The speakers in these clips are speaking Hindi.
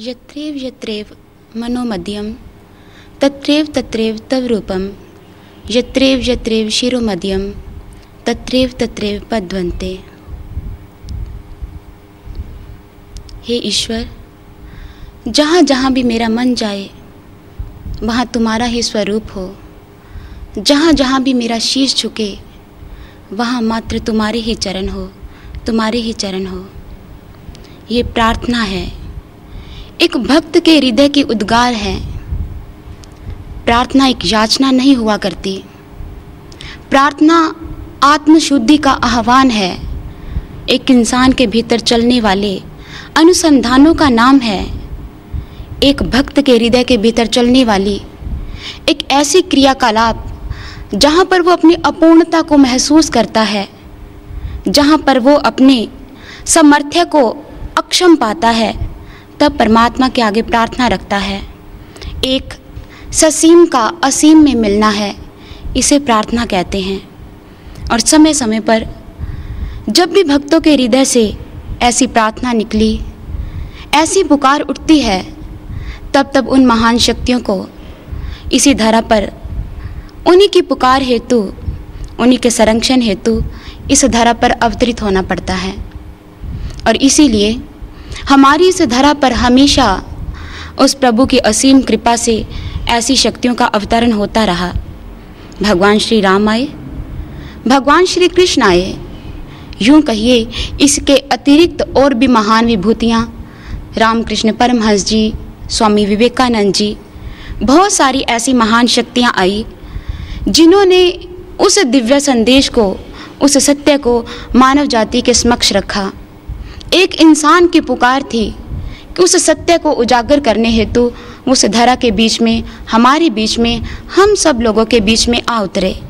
यत्रेव यत्रेव मनोमध्यम, तत्रेव तत्रेव तव रूपम, यत्रेव यत्रेव शिरोमध्यम, तत्रेव तत्रेव पद्वंते हे ईश्वर, जहाँ जहाँ भी मेरा मन जाए, वहाँ तुम्हारा ही स्वरूप हो। जहाँ जहाँ भी मेरा शीश झुके, वहाँ मात्र तुम्हारे ही चरण हो, तुम्हारे ही चरण हो। ये प्रार्थना है एक भक्त के हृदय की उद्गार है। प्रार्थना एक याचना नहीं हुआ करती। प्रार्थना आत्मशुद्धि का आह्वान है। एक इंसान के भीतर चलने वाले अनुसंधानों का नाम है। एक भक्त के हृदय के भीतर चलने वाली एक ऐसी क्रियाकलाप जहाँ पर वो अपनी अपूर्णता को महसूस करता है, जहाँ पर वो अपने समर्थ्य को अक्षम पाता है। तब परमात्मा के आगे प्रार्थना रखता है। एक ससीम का असीम में मिलना है, इसे प्रार्थना कहते हैं। और समय समय पर जब भी भक्तों के हृदय से ऐसी प्रार्थना निकली, ऐसी पुकार उठती है, तब तब उन महान शक्तियों को इसी धरा पर उन्हीं की पुकार हेतु, उन्हीं के संरक्षण हेतु इस धरा पर अवतरित होना पड़ता है। और इसीलिए हमारी इस धरा पर हमेशा उस प्रभु की असीम कृपा से ऐसी शक्तियों का अवतरण होता रहा। भगवान श्री राम आए, भगवान श्री कृष्ण आए। यूँ कहिए, इसके अतिरिक्त और भी महान विभूतियाँ, रामकृष्ण परमहंस जी, स्वामी विवेकानंद जी, बहुत सारी ऐसी महान शक्तियाँ आई, जिन्होंने उस दिव्य संदेश को, उस सत्य को मानव जाति के समक्ष रखा। एक इंसान की पुकार थी कि उस सत्य को उजागर करने हेतु उस धरा के बीच में, हमारे बीच में, हम सब लोगों के बीच में आ उतरे।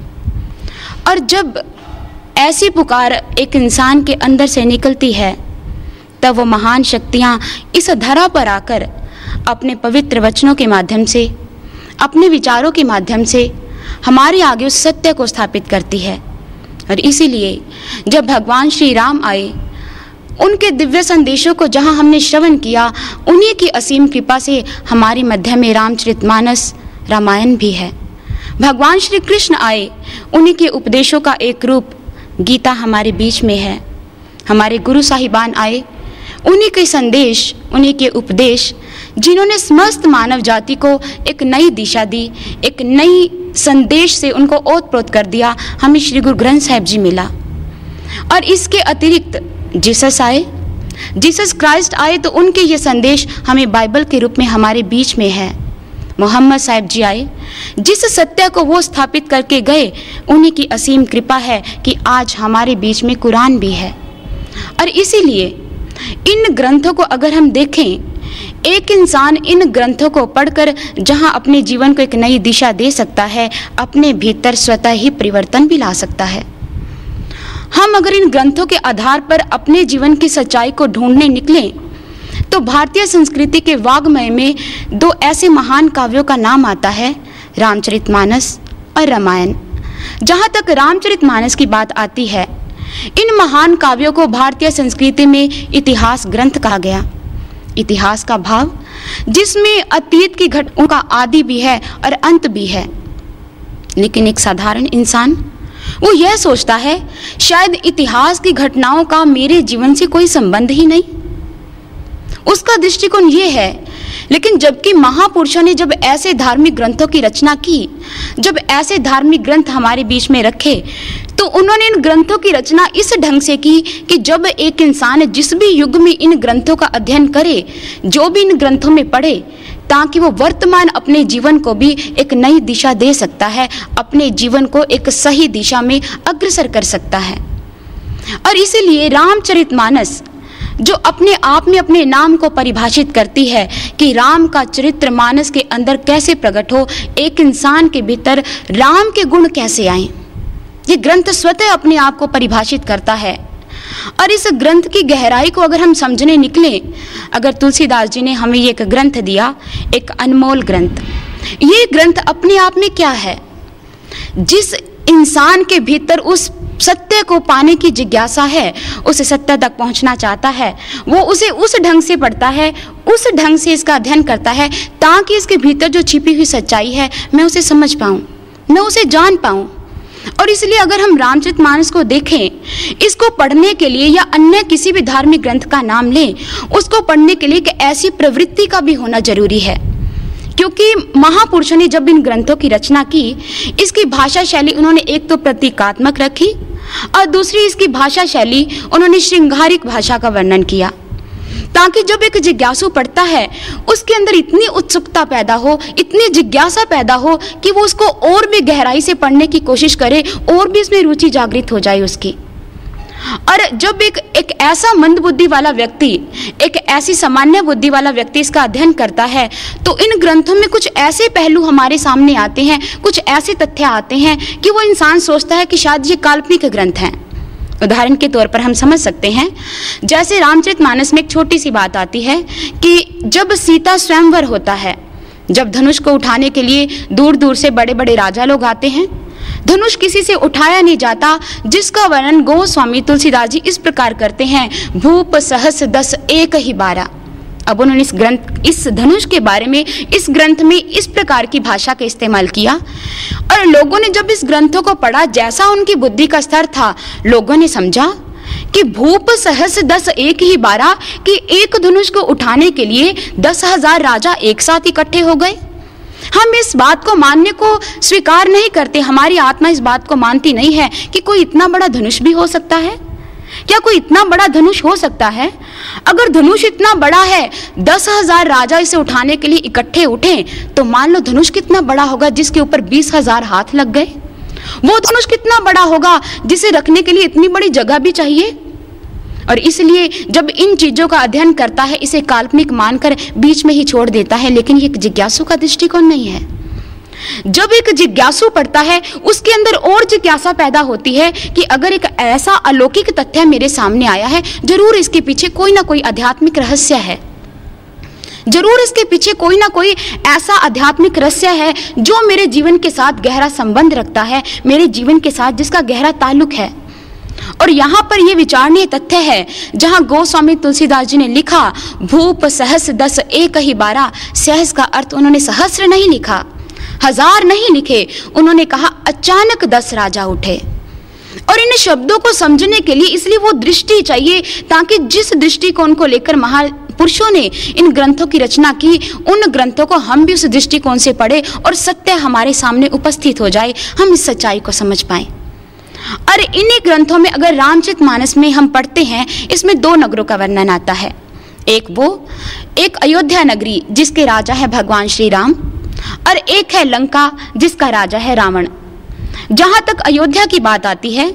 और जब ऐसी पुकार एक इंसान के अंदर से निकलती है, तब वो महान शक्तियाँ इस धरा पर आकर अपने पवित्र वचनों के माध्यम से, अपने विचारों के माध्यम से हमारे आगे उस सत्य को स्थापित करती है। और इसीलिए जब भगवान श्री राम आए उनके दिव्य संदेशों को जहाँ हमने श्रवण किया, उन्हीं की असीम कृपा से हमारे मध्य में रामचरितमानस रामायण भी है। भगवान श्री कृष्ण आए, उन्हीं के उपदेशों का एक रूप गीता हमारे बीच में है। हमारे गुरु साहिबान आए, उन्हीं के संदेश, उन्हीं के उपदेश, जिन्होंने समस्त मानव जाति को एक नई दिशा दी, एक नई संदेश से उनको ओत प्रोत कर दिया, हमें श्री गुरु ग्रंथ साहिब जी मिला। और इसके अतिरिक्त जीसस आए? जीसस क्राइस्ट आए तो उनके ये संदेश हमें बाइबल के रूप में हमारे बीच में है। मोहम्मद साहिब जी आए। जिस सत्य को वो स्थापित करके गए, उन्हीं की असीम कृपा है कि आज हमारे बीच में कुरान भी है। और इसीलिए, इन ग्रंथों को अगर हम देखें, एक इंसान इन ग्रंथों को पढ़कर जहाँ अपने जीवन को एक नई दिशा दे सकता है, अपने भीतर स्वतः ही परिवर्तन भी ला सकता है। हम अगर इन ग्रंथों के आधार पर अपने जीवन की सच्चाई को ढूँढने निकलें तो भारतीय संस्कृति के वाग्मय में दो ऐसे महान काव्यों का नाम आता है, रामचरितमानस और रामायण। जहाँ तक रामचरितमानस की बात आती है, इन महान काव्यों को भारतीय संस्कृति में इतिहास ग्रंथ कहा गया। इतिहास का भाव, जिसमें अतीत की घटनाओं का आदि भी है और अंत भी है। लेकिन एक साधारण इंसान वो यह सोचता है, शायद इतिहास की घटनाओं का मेरे जीवन से कोई संबंध ही नहीं। उसका दृष्टिकोण ये है, लेकिन जबकि महापुरुषों ने जब ऐसे धार्मिक ग्रंथों की रचना की, जब ऐसे धार्मिक ग्रंथ हमारे बीच में रखे तो उन्होंने इन ग्रंथों की रचना इस ढंग से की कि जब एक इंसान जिस भी युग में इन ग्रंथों का अध्ययन करे, जो भी इन ग्रंथों में पढ़े ताकि वो वर्तमान अपने जीवन को भी एक नई दिशा दे सकता है, अपने जीवन को एक सही दिशा में अग्रसर कर सकता है। और इसीलिए रामचरितमानस जो अपने आप में अपने नाम को परिभाषित करती है कि राम का चरित्र मानस के अंदर कैसे प्रकट हो, एक इंसान के भीतर राम के गुण कैसे आए, ये ग्रंथ स्वतः अपने आप को परिभाषित करता है। और इस ग्रंथ की गहराई को अगर हम समझने निकले, अगर तुलसीदास जी ने हमें एक ग्रंथ दिया, एक अनमोल ग्रंथ, ये ग्रंथ अपने आप में क्या है? जिस इंसान के भीतर उस सत्य को पाने की जिज्ञासा है, उसे सत्य तक पहुँचना चाहता है, वो उसे उस ढंग से पढ़ता है, उस ढंग से इसका अध्ययन करता है, ताकि इसके भीतर जो छिपी हुई सच्चाई है, मैं उसे समझ पाऊँ, मैं उसे जान पाऊँ। और इसलिए अगर हम रामचरित मानस को देखें, इसको पढ़ने के लिए या अन्य किसी भी धार्मिक ग्रंथ का नाम लें, उसको पढ़ने के लिए कि ऐसी प्रवृत्ति का भी होना ज़रूरी है। क्योंकि महापुरुषों ने जब इन ग्रंथों की रचना की, इसकी भाषा शैली उन्होंने एक तो प्रतीकात्मक रखी और दूसरी इसकी भाषा शैली उन्होंने श्रृंगारिक भाषा का वर्णन किया। ताकि जब एक जिज्ञासु पढ़ता है, उसके अंदर इतनी उत्सुकता पैदा हो, इतनी जिज्ञासा पैदा हो कि वो उसको और भी गहराई से पढ़ने की कोशिश करे, और भी इसमें रुचि जागृत हो जाए उसकी। और जब एक एक ऐसा मंद बुद्धि वाला व्यक्ति, एक ऐसी सामान्य बुद्धि वाला व्यक्ति इसका अध्ययन करता है तो इन ग्रंथों में कुछ ऐसे पहलू हमारे सामने आते हैं, कुछ ऐसे तथ्य आते हैं कि वो इंसान सोचता है कि शायद ये काल्पनिक ग्रंथ हैं। उदाहरण के तौर पर हम समझ सकते हैं। जैसे रामचरित मानस में एक छोटी सी बात आती है कि जब सीता स्वयंवर होता है, जब धनुष को उठाने के लिए दूर दूर से बड़े बड़े राजा लोग आते हैं, धनुष किसी से उठाया नहीं जाता, जिसका वर्णन गोस्वामी तुलसीदास जी इस प्रकार करते हैं, भूप सहस दस एक ही बारह। अब उन्होंने इस ग्रंथ, इस धनुष के बारे में, इस ग्रंथ में इस प्रकार की भाषा का इस्तेमाल किया। और लोगों ने जब इस ग्रंथों को पढ़ा, जैसा उनकी बुद्धि का स्तर था, लोगों ने समझा कि भूप सहस दस एक ही बारह कि एक धनुष को उठाने के लिए दस हज़ार राजा एक साथ इकट्ठे हो गए। हम इस बात को मानने को स्वीकार नहीं करते। हमारी आत्मा इस बात को मानती नहीं है कि कोई इतना बड़ा धनुष भी हो सकता है। क्या कोई इतना बड़ा धनुष हो सकता है? अगर धनुष इतना बड़ा है, दस हज़ार राजा इसे उठाने के लिए इकट्ठे उठे तो मान लो धनुष कितना बड़ा होगा जिसके ऊपर बीस हज़ार हाथ लग गए? वो धनुष कितना बड़ा होगा जिसे रखने के लिए इतनी बड़ी जगह भी चाहिए? और इसलिए जब इन चीज़ों का अध्ययन करता है, इसे काल्पनिक मानकर बीच में ही छोड़ देता है, लेकिन ये जिज्ञासु का दृष्टिकोण नहीं है। जब एक जिज्ञासु पढ़ता है, उसके अंदर और जिज्ञासा पैदा होती है कि अगर एक ऐसा अलौकिक तथ्य मेरे सामने आया है, ज़रूर इसके पीछे कोई ना कोई आध्यात्मिक रहस्य है। ज़रूर इसके पीछे कोई ना कोई ऐसा आध्यात्मिक रहस्य है जो मेरे जीवन के साथ गहरा संबंध रखता है, मेरे जीवन के साथ जिसका गहरा ताल्लुक है। और यहाँ पर यह विचारणीय तथ्य है, जहाँ गोस्वामी तुलसीदास जी ने लिखा, भूप सहस दस एक ही बारह सहस का अर्थ उन्होंने सहस्र नहीं लिखा। हज़ार नहीं लिखे। उन्होंने कहा, अचानक दस राजा उठे। और इन शब्दों को समझने के लिए इसलिए वो दृष्टि चाहिए, ताकि जिस दृष्टिकोण को लेकर महापुरुषों ने इन ग्रंथों की रचना की, उन ग्रंथों को हम भी उस दृष्टिकोण से पढ़े और सत्य हमारे सामने उपस्थित हो जाए, हम इस सच्चाई को समझ पाए। और इन्हीं ग्रंथों में अगर रामचित मानस में हम पढ़ते हैं, इसमें दो नगरों का वर्णन आता है। एक वो, एक अयोध्या नगरी, जिसके राजा है भगवान श्री राम और एक है लंका, जिसका राजा है रावण। जहाँ तक अयोध्या की बात आती है,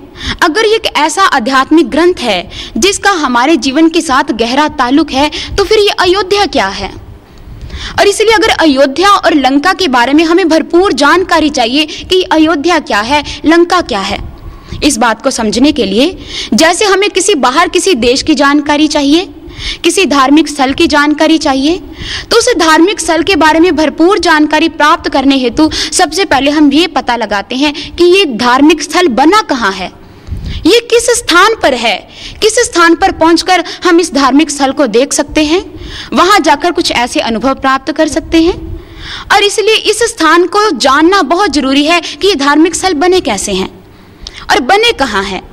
अगर ये एक ऐसा आध्यात्मिक ग्रंथ है, जिसका हमारे जीवन के साथ गहरा ताल्लुक है तो फिर ये अयोध्या क्या है? और इसलिए अगर अयोध्या और लंका के बारे में हमें भरपूर जानकारी चाहिए कि अयोध्या क्या है, लंका क्या है, इस बात को समझने के लिए, जैसे हमें किसी बाहर किसी देश की जानकारी चाहिए किसी धार्मिक स्थल की जानकारी चाहिए? तो उस धार्मिक स्थल के बारे में भरपूर जानकारी प्राप्त करने हेतु सबसे पहले हम ये पता लगाते हैं कि ये धार्मिक स्थल बना कहाँ है। ये किस स्थान पर है? किस स्थान पर पहुंचकर हम इस धार्मिक स्थल को देख सकते हैं? वहाँ जाकर कुछ ऐसे अनुभव प्राप्त कर सकते हैं? और इसलिए इस स्थान को जानना बहुत ज़रूरी है कि ये धार्मिक स्थल बने कैसे हैं? और बने कहाँ हैं?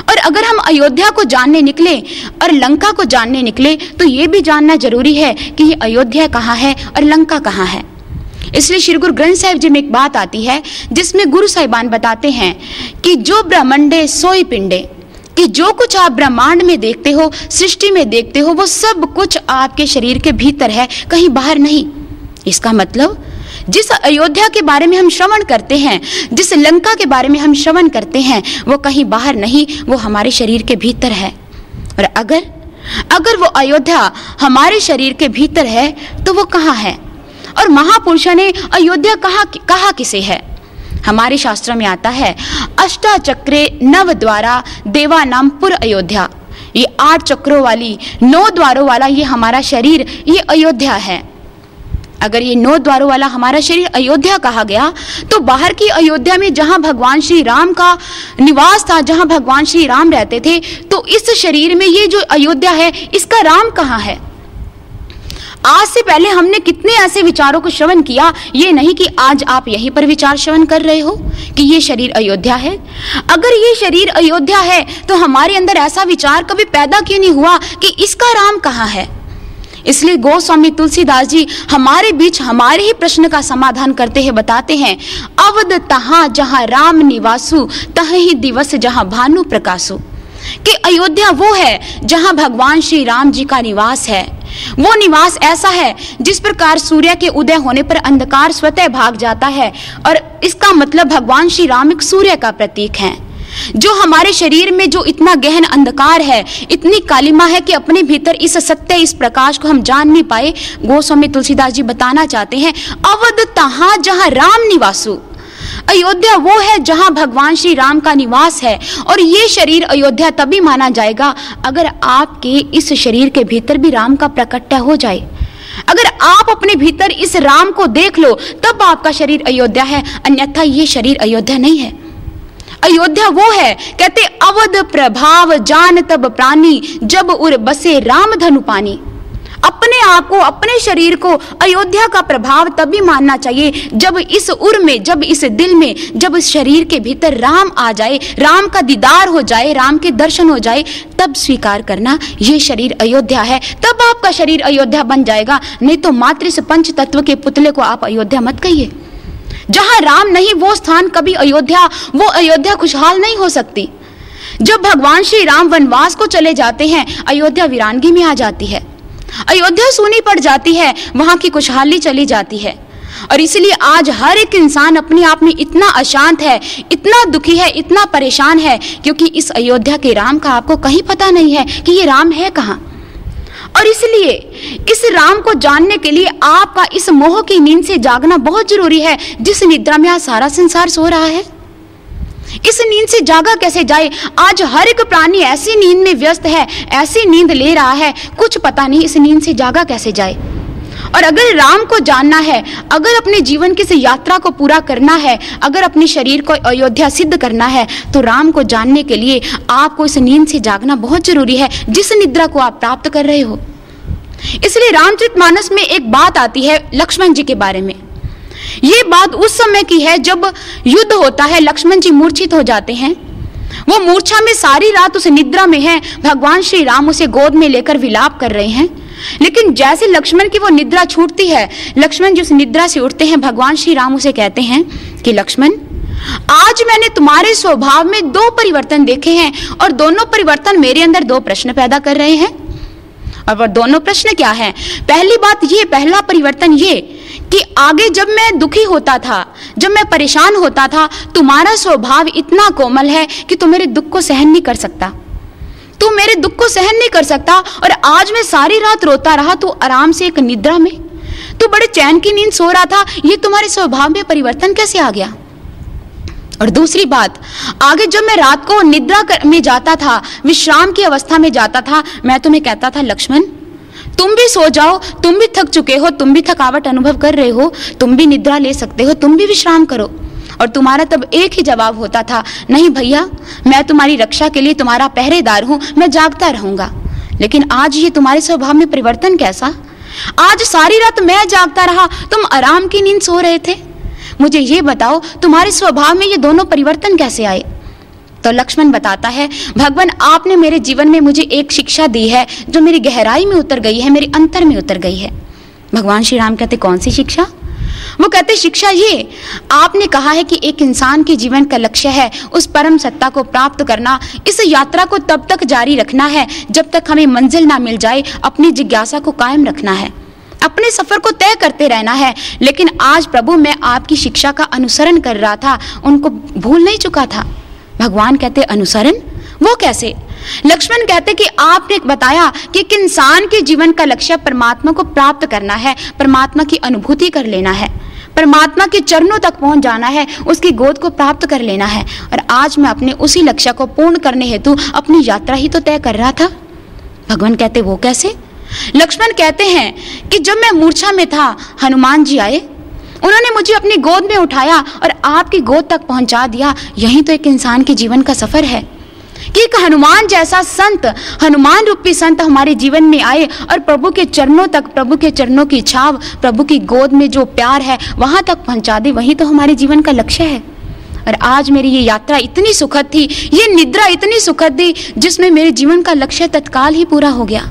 और अगर हम अयोध्या को जानने निकले और लंका को जानने निकले तो ये भी जानना ज़रूरी है कि ये अयोध्या कहाँ है और लंका कहाँ है। इसलिए श्री गुरु ग्रंथ साहिब जी में एक बात आती है, जिसमें गुरु साहिबान बताते हैं कि जो ब्रह्मंडे सोई पिंडे, कि जो कुछ आप ब्रह्मांड में देखते हो, सृष्टि में देखते हो, वो सब कुछ आपके शरीर के भीतर है, कहीं बाहर नहीं। इसका मतलब जिस अयोध्या के बारे में हम श्रवण करते हैं, जिस लंका के बारे में हम श्रवण करते हैं, वो कहीं बाहर नहीं, वो हमारे शरीर के भीतर है। और अगर अगर वो अयोध्या हमारे शरीर के भीतर है तो वो कहाँ है? और महापुरुषों ने अयोध्या कहा कहा किसे है? हमारे शास्त्र में आता है, अष्टाचक्रे नव द्वारा देवा नाम पुर अयोध्या। ये आठ चक्रों वाली, नौ द्वारों वाला ये हमारा शरीर, ये अयोध्या है। अगर ये नौ द्वारों वाला हमारा शरीर अयोध्या कहा गया तो बाहर की अयोध्या में जहाँ भगवान श्री राम का निवास था, जहाँ भगवान श्री राम रहते थे तो इस शरीर में ये जो अयोध्या है, इसका राम कहाँ है? आज से पहले हमने कितने ऐसे विचारों को श्रवण किया, ये नहीं कि आज आप यहीं पर विचार श्रवण कर रहे हो कि ये शरीर अयोध्या है। अगर ये शरीर अयोध्या है तो हमारे अंदर ऐसा विचार कभी पैदा क्यों नहीं हुआ कि इसका राम कहाँ है? इसलिए गोस्वामी तुलसीदास जी हमारे बीच हमारे ही प्रश्न का समाधान करते हैं, बताते हैं, अवध तहा जहाँ राम निवासु, तह ही दिवस जहाँ भानु प्रकाशु। कि अयोध्या वो है जहाँ भगवान श्री राम जी का निवास है। वो निवास ऐसा है जिस प्रकार सूर्य के उदय होने पर अंधकार स्वतः भाग जाता है और इसका मतलब भगवान श्री राम एक सूर्य का प्रतीक है। जो हमारे शरीर में जो इतना गहन अंधकार है, इतनी कालिमा है कि अपने भीतर इस सत्य, इस प्रकाश को हम जान नहीं पाए। गोस्वामी तुलसीदास जी बताना चाहते हैं, अवध तहा जहाँ राम निवासु। अयोध्या वो है जहाँ भगवान श्री राम का निवास है, और ये शरीर अयोध्या तभी माना जाएगा अगर आपके इस शरीर के भीतर भी राम का प्रकट्य हो जाए। अगर आप अपने भीतर इस राम को देख लो, तब आपका शरीर अयोध्या है, अन्यथा ये शरीर अयोध्या नहीं है। अयोध्या वो है, कहते, अवध प्रभाव जान तब प्राणी, जब उर बसे राम धनु पानी। अपने आप को, अपने शरीर को अयोध्या का प्रभाव तभी मानना चाहिए, जब इस उर में, जब इस दिल में, जब इस शरीर के भीतर राम आ जाए, राम का दीदार हो जाए, राम के दर्शन हो जाए, तब स्वीकार करना, ये शरीर अयोध्या है। तब आपका शरीर अयोध्या बन जाएगा, नहीं तो मात्र से पंच तत्व के पुतले को आप अयोध्या मत कहिए। जहाँ राम नहीं, वो स्थान कभी अयोध्या, वो अयोध्या खुशहाल नहीं हो सकती। जब भगवान श्री राम वनवास को चले जाते हैं, अयोध्या वीरानगी में आ जाती है। अयोध्या सूनी पड़ जाती है, वहाँ की खुशहाली चली जाती है। और इसलिए आज हर एक इंसान अपने आप में इतना अशांत है, इतना दुखी है, इतना परेशान है, क्योंकि इस अयोध्या के राम का आपको कहीं पता नहीं है कि ये राम है कहाँ। और इसलिए इस राम को जानने के लिए आपका इस मोह की नींद से जागना बहुत ज़रूरी है। जिस निद्रा में आज सारा संसार सो रहा है, इस नींद से जागा कैसे जाए? आज हर एक प्राणी ऐसी नींद में व्यस्त है, ऐसी नींद ले रहा है। कुछ पता नहीं इस नींद से जागा कैसे जाए। और अगर राम को जानना है, अगर अपने जीवन की यात्रा को पूरा करना है, अगर अपने शरीर को अयोध्या सिद्ध करना है तो राम को जानने के लिए आपको इस नींद से जागना बहुत ज़रूरी है, जिस निद्रा को आप प्राप्त कर रहे हो। इसलिए रामचरित मानस में एक बात आती है लक्ष्मण जी के बारे में। ये बात उस समय की है जब युद्ध होता है, लक्ष्मण जी मूर्छित हो जाते हैं। वो मूर्छा में सारी रात उस निद्रा में है, भगवान श्री राम उसे गोद में लेकर विलाप कर रहे हैं। लेकिन जैसे लक्ष्मण की वो निद्रा छूटती है, लक्ष्मण जी उस निद्रा से उठते हैं, भगवान श्री राम उसे कहते हैं कि लक्ष्मण, आज मैंने तुम्हारे स्वभाव में दो परिवर्तन देखे हैं और दोनों परिवर्तन मेरे अंदर दो प्रश्न पैदा कर रहे हैं। और वो दोनों प्रश्न क्या है? पहली बात ये, पहला परिवर्तन ये कि आगे जब मैं दुखी होता था, जब मैं परेशान होता था, तुम्हारा स्वभाव इतना कोमल है कि तुम मेरे दुख को सहन नहीं कर सकता। तू मेरे दुख को सहन नहीं कर सकता और आज मैं सारी रात रोता रहा तू आराम से एक निद्रा में। तू बड़े चैन की नींद सो रहा था ये तुम्हारे स्वभाव में परिवर्तन कैसे आ गया? और दूसरी बात आगे जब मैं रात को निद्रा कर, में जाता था विश्राम की अवस्था में जाता था मैं तुम्हें कहता था लक्ष्मण तुम भी सो जाओ तुम भी थक चुके हो तुम भी थकावट अनुभव कर रहे हो तुम भी निद्रा ले सकते हो तुम भी विश्राम करो। और तुम्हारा तब एक ही जवाब होता था, नहीं भैया, मैं तुम्हारी रक्षा के लिए तुम्हारा पहरेदार हूँ, मैं जागता रहूँगा। लेकिन आज ये तुम्हारे स्वभाव में परिवर्तन कैसा? आज सारी रात मैं जागता रहा, तुम आराम की नींद सो रहे थे। मुझे ये बताओ, तुम्हारे स्वभाव में ये दोनों परिवर्तन कैसे आए? तो लक्ष्मण बताता है, भगवान, आपने मेरे जीवन में मुझे एक शिक्षा दी है, जो मेरी गहराई में उतर गई है, मेरे अंतर में उतर गई है। भगवान श्री राम कहते, कौन सी शिक्षा? वो कहते, शिक्षा ये, आपने कहा है कि एक इंसान के जीवन का लक्ष्य है, उस परम सत्ता को प्राप्त करना। इस यात्रा को तब तक जारी रखना है, जब तक हमें मंजिल ना मिल जाए, अपनी जिज्ञासा को कायम रखना है। अपने सफ़र को तय करते रहना है, लेकिन आज प्रभु, मैं आपकी शिक्षा का अनुसरण कर रहा था, उनको भूल नहीं चुका था। भगवान कहते, अनुसरण? वो कैसे? लक्ष्मण कहते कि आपने बताया कि एक इंसान के जीवन का लक्ष्य परमात्मा को प्राप्त करना है, परमात्मा की अनुभूति कर लेना है, परमात्मा के चरणों तक पहुँच जाना है, उसकी गोद को प्राप्त कर लेना है। और आज मैं अपने उसी लक्ष्य को पूर्ण करने हेतु अपनी यात्रा ही तो तय कर रहा था। भगवान कहते, वो कैसे? लक्ष्मण कहते हैं कि जब मैं मूर्छा में था, हनुमान जी आए। उन्होंने मुझे अपनी गोद में उठाया और आपकी गोद तक पहुँचा दिया। यही तो एक इंसान के जीवन का सफ़र है। कि एक हनुमान जैसा संत, हनुमान रूपी संत हमारे जीवन में आए और प्रभु के चरणों तक, प्रभु के चरणों की छाव, प्रभु की गोद में जो प्यार है, वहाँ तक पहुँचा दे। वही तो हमारे जीवन का लक्ष्य है। और आज मेरी ये यात्रा इतनी सुखद थी, ये निद्रा इतनी सुखद थी, जिसमें मेरे जीवन का लक्ष्य तत्काल ही पूरा हो गया।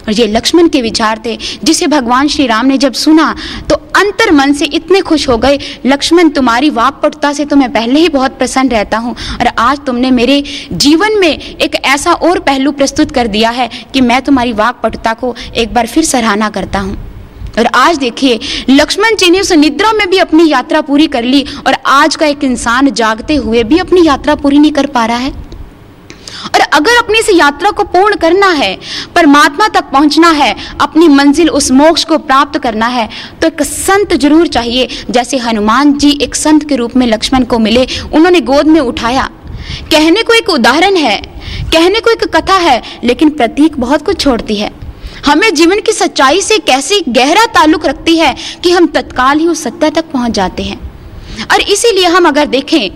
और ये लक्ष्मण के विचार थे, जिसे भगवान श्री राम ने जब सुना तो अंतर मन से इतने खुश हो गए, लक्ष्मण तुम्हारी वाकपटुता से तो मैं पहले ही बहुत प्रसन्न रहता हूँ, और आज तुमने मेरे जीवन में एक ऐसा और पहलू प्रस्तुत कर दिया है कि मैं तुम्हारी वाकपटुता को एक बार फिर सराहना करता हूँ। और आज देखिए, लक्ष्मण जी ने उस निद्रा में भी अपनी यात्रा पूरी कर ली, और आज का एक इंसान जागते हुए भी अपनी यात्रा पूरी नहीं कर पा रहा है। और अगर अपनी इस यात्रा को पूर्ण करना है, परमात्मा तक पहुँचना है, अपनी मंजिल उस मोक्ष को प्राप्त करना है तो एक संत ज़रूर चाहिए। जैसे हनुमान जी एक संत के रूप में लक्ष्मण को मिले, उन्होंने गोद में उठाया। कहने को एक उदाहरण है, कहने को एक कथा है, लेकिन प्रतीक बहुत कुछ छोड़ती है। हमें जीवन की सच्चाई से कैसे गहरा ताल्लुक रखती है कि हम तत्काल ही उस सत्य तक पहुँच जाते हैं। और इसीलिए हम अगर देखें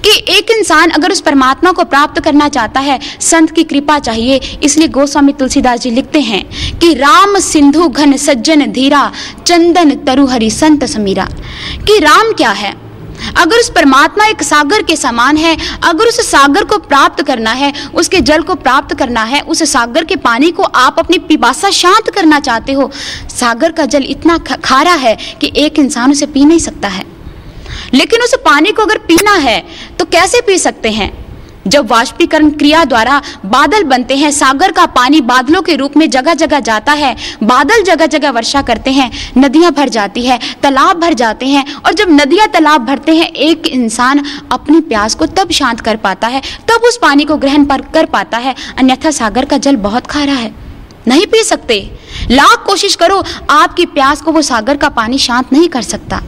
कि एक इंसान अगर उस परमात्मा को प्राप्त करना चाहता है, संत की कृपा चाहिए। इसलिए गोस्वामी तुलसीदास जी लिखते हैं कि राम सिंधु घन सज्जन धीरा, चंदन तरुहरि संत समीरा। कि राम क्या है? अगर उस परमात्मा एक सागर के समान है, अगर उस सागर को प्राप्त करना है, उसके जल को प्राप्त करना है, उस सागर के पानी को आप अपनी पिपासा शांत करना चाहते हो, सागर का जल इतना खारा है कि एक इंसान उसे पी नहीं सकता है। लेकिन उस पानी को अगर पीना है तो कैसे पी सकते हैं? जब वाष्पीकरण क्रिया द्वारा बादल बनते हैं, सागर का पानी बादलों के रूप में जगह जगह जाता है, बादल जगह जगह वर्षा करते हैं, नदियाँ भर जाती है, तालाब भर जाते हैं, और जब नदियाँ तालाब भरते हैं, एक इंसान अपनी प्यास को तब शांत कर पाता है, तब उस पानी को ग्रहण कर पाता है, अन्यथा सागर का जल बहुत खारा है। नहीं पी सकते। लाख कोशिश करो, आपकी प्यास को वो सागर का पानी शांत नहीं कर सकता।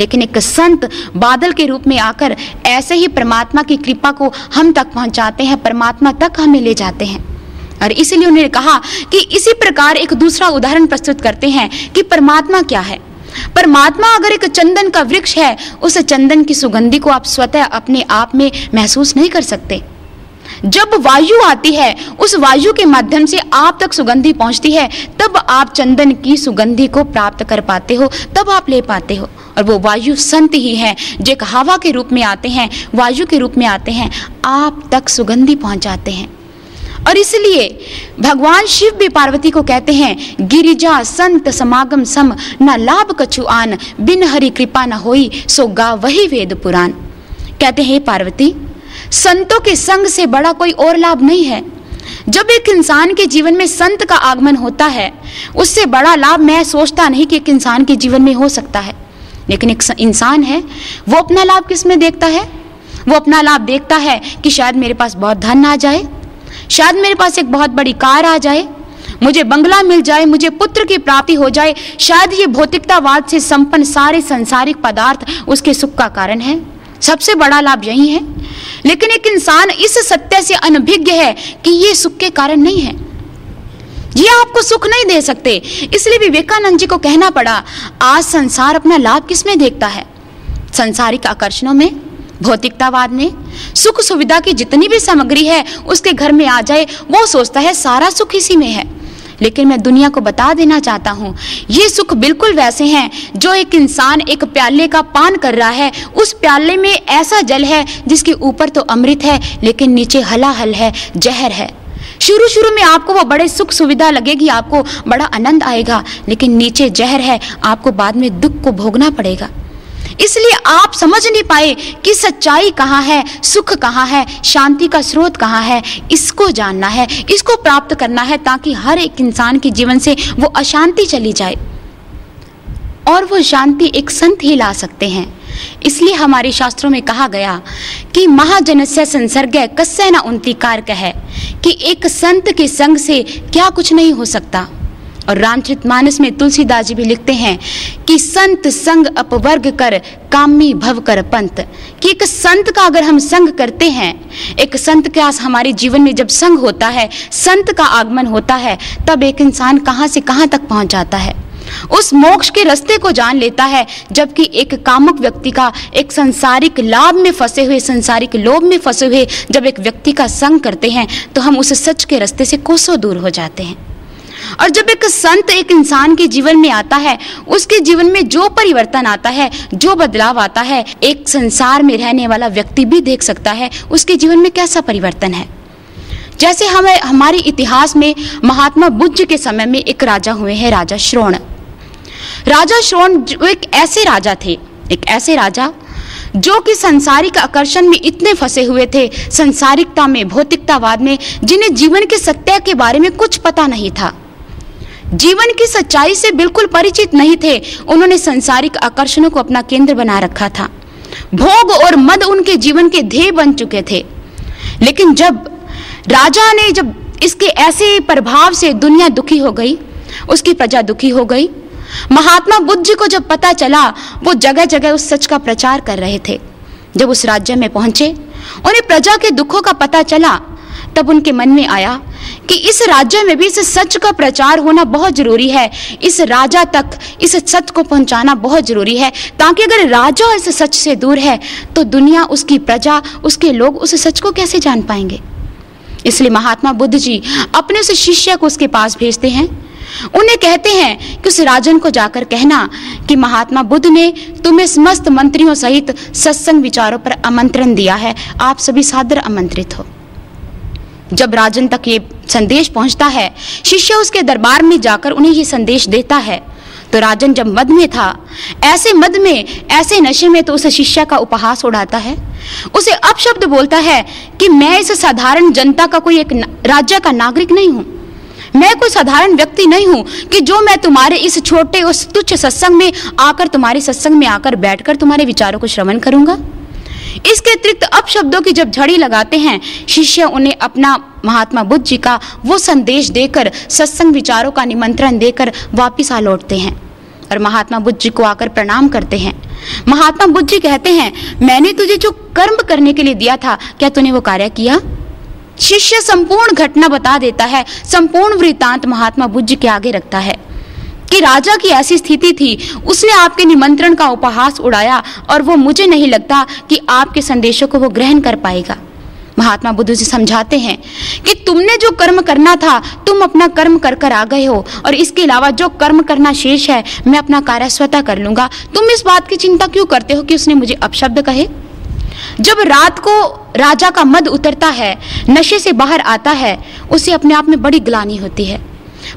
लेकिन एक संत बादल के रूप में आकर ऐसे ही परमात्मा की कृपा को हम तक पहुंचाते हैं, परमात्मा तक हमें ले जाते हैं। और इसीलिए उन्होंने कहा कि इसी प्रकार एक दूसरा उदाहरण प्रस्तुत करते हैं कि परमात्मा क्या है। परमात्मा अगर एक चंदन का वृक्ष है, उस चंदन की सुगंधी को आप स्वतः अपने आप में महसूस नहीं कर सकते। जब वायु आती है, उस वायु के माध्यम से आप तक सुगंधी पहुँचती है, तब आप चंदन की सुगंधी को प्राप्त कर पाते हो, तब आप ले पाते हो। और वो वायु संत ही हैं। जो एक हवा के रूप में आते हैं, वायु के रूप में आते हैं, आप तक सुगंधी पहुंचाते हैं। और इसलिए भगवान शिव भी पार्वती को कहते हैं, गिरिजा, संत, समागम, सम, न लाभ कछु आन, बिन हरि कृपा न होई, सो गा वही वेद पुराण। कहते हैं पार्वती, संतों के संग से बड़ा कोई और लाभ नहीं है। जब एक इंसान के जीवन में संत का आगमन होता है, उससे बड़ा लाभ मैं सोचता नहीं कि एक इंसान के जीवन में हो सकता है। लेकिन एक इंसान है, वो अपना लाभ किसमें देखता है? वो अपना लाभ देखता है कि शायद मेरे पास बहुत धन आ जाए, शायद मेरे पास एक बहुत बड़ी कार आ जाए, मुझे बंगला मिल जाए, मुझे पुत्र की प्राप्ति हो जाए, शायद ये भौतिकतावाद से संपन्न सारे संसारिक पदार्थ उसके सुख का कारण है। सबसे बड़ा लाभ यही है। लेकिन एक इंसान इस सत्य से अनभिज्ञ है कि ये सुख के कारण नहीं है। ये आपको सुख नहीं दे सकते। इसलिए विवेकानंद जी को कहना पड़ा, आज संसार अपना लाभ किसमें देखता है? संसारिक आकर्षणों में, भौतिकतावाद में? सुख सुविधा की जितनी भी सामग्री है, उसके घर में आ जाए, वो सोचता है सारा सुख इसी में है। लेकिन मैं दुनिया को बता देना चाहता हूँ, ये सुख बिल्कुल वैसे हैं, जो एक इंसान एक प्याले का पान कर रहा है। उस प्याले में ऐसा जल है जिसके ऊपर तो अमृत है, लेकिन नीचे हलाहल है, जहर है। शुरू शुरू में आपको वो बड़े सुख सुविधा लगेगी, आपको बड़ा आनंद आएगा, लेकिन नीचे जहर है, आपको बाद में दुख को भोगना पड़ेगा। इसलिए आप समझ नहीं पाए कि सच्चाई कहाँ है, सुख कहाँ है, शांति का स्रोत कहाँ है, इसको जानना है, इसको प्राप्त करना है, ताकि हर एक इंसान के जीवन से वो अशांति चली जाए। और वो शांति एक संत ही ला सकते हैं। इसलिए हमारे शास्त्रों में कहा गया कि महाजनस्य संसर्ग कस्य न उन्ति कारक है कि एक संत के संग से क्या कुछ नहीं हो सकता। और रामचरित मानस में तुलसीदास जी भी लिखते हैं कि संत संग अपवर्ग कर कामी भव कर पंत। कि एक संत का अगर हम संग करते हैं, एक संत के आस हमारे जीवन में जब संग होता है, संत का आगमन होता है, तब एक इंसान कहाँ से कहाँ तक पहुँच जाता है। उस मोक्ष के रास्ते को जान लेता है, जबकि एक कामुक व्यक्ति का एक संसारिक लाभ में फंसे हुए, संसारिक लोभ में फंसे हुए जब एक व्यक्ति का संग करते हैं तो हम उस सच के रास्ते से कोसों दूर हो जाते हैं। और जब एक संत एक इंसान के जीवन में आता है, उसके जीवन में जो परिवर्तन आता है, जो बदलाव आता है, एक संसार में रहने वाला व्यक्ति भी देख सकता है, उसके जीवन में कैसा परिवर्तन है। जैसे हमें, हमारे इतिहास में महात्मा बुद्ध के समय में एक राजा हुए हैं, राजा श्रोण। राजा श्रोण एक ऐसे राजा थे, एक ऐसे राजा जो कि संसारिक आकर्षण में इतने फंसे हुए थे, संसारिकता में, भौतिकतावाद में, जिन्हें जीवन के सत्य के बारे में कुछ पता नहीं था। जीवन की सच्चाई से बिल्कुल परिचित नहीं थे, उन्होंने संसारिक आकर्षणों को अपना केंद्र बना रखा था। भोग और मद उनके जीवन के ध्येय बन चुके थे। लेकिन जब राजा ने जब इसके ऐसे प्रभाव से दुनिया दुखी हो गई, उसकी प्रजा दुखी हो गई महात्मा बुद्ध जी को जब पता चला, वो जगह जगह उस सच का प्रचार कर रहे थे। जब उस राज्य में पहुँचे उन्हें प्रजा के दुखों का पता चला, तब उनके मन में आया कि इस राज्य में भी इस सच का प्रचार होना बहुत ज़रूरी है। इस राजा तक इस सच को पहुंचाना बहुत ज़रूरी है। ताकि अगर राजा इस सच से दूर है तो दुनिया, उसकी प्रजा, उसके लोग उस सच को कैसे जान पाएँगे? इसलिए महात्मा बुद्ध जी अपने उस शिष्य को उसके पास भेजते हैं। उन्हें कहते हैं कि उस राजन को जाकर कहना कि महात्मा बुद्ध ने तुम्हें समस्त मंत्रियों सहित सत्संग विचारों पर आमंत्रण दिया है। आप सभी सादर आमंत्रित हो। जब राजन तक ये संदेश पहुँचता है, शिष्य उसके दरबार में जाकर उन्हें ये संदेश देता है। तो राजन जब मद में था, ऐसे मद में, ऐसे नशे में तो उसे शिष्य का उपहास उड़ाता है। उसे अपशब्द बोलता है कि मैं इस साधारण जनता का कोई एक राज्य का नागरिक नहीं हूँ। मैं कोई साधारण व्यक्ति नहीं हूँ कि जो मैं तुम्हारे इस छोटे उस तुच्छ सत्संग में आकर तुम्हारे सत्संग में आकर बैठकर तुम्हारे विचारों को श्रवण करूँगा? इसके अतिरिक्त अब शब्दों की जब झड़ी लगाते हैं, शिष्य उन्हें अपना महात्मा बुद्ध जी का वो संदेश देकर सत्संग विचारों का निमंत्रण देकर वापिस आ लौटते हैं और महात्मा बुद्ध जी को आकर प्रणाम करते हैं। महात्मा बुद्ध जी कहते हैं, मैंने तुझे जो कर्म करने के लिए दिया था, क्या तूने वो कार्य किया? शिष्य संपूर्ण घटना बता देता है, संपूर्ण वृतांत महात्मा बुद्ध के आगे रखता है। कि राजा की ऐसी स्थिति थी, उसने आपके निमंत्रण का उपहास उड़ाया और वो मुझे नहीं लगता कि आपके संदेशों को वो ग्रहण कर पाएगा। महात्मा बुद्ध जी समझाते हैं कि तुमने जो कर्म करना था, तुम अपना कर्म कर कर आ गए हो और इसके अलावा जो कर्म करना शेष है, मैं अपना कार्य स्वतः कर लूँगा। तुम इस बात की चिंता क्यों करते हो कि उसने मुझे अपशब्द कहे? जब रात को राजा का मद उतरता है, नशे से बाहर आता है, उसे अपने आप में बड़ी ग्लानी होती है।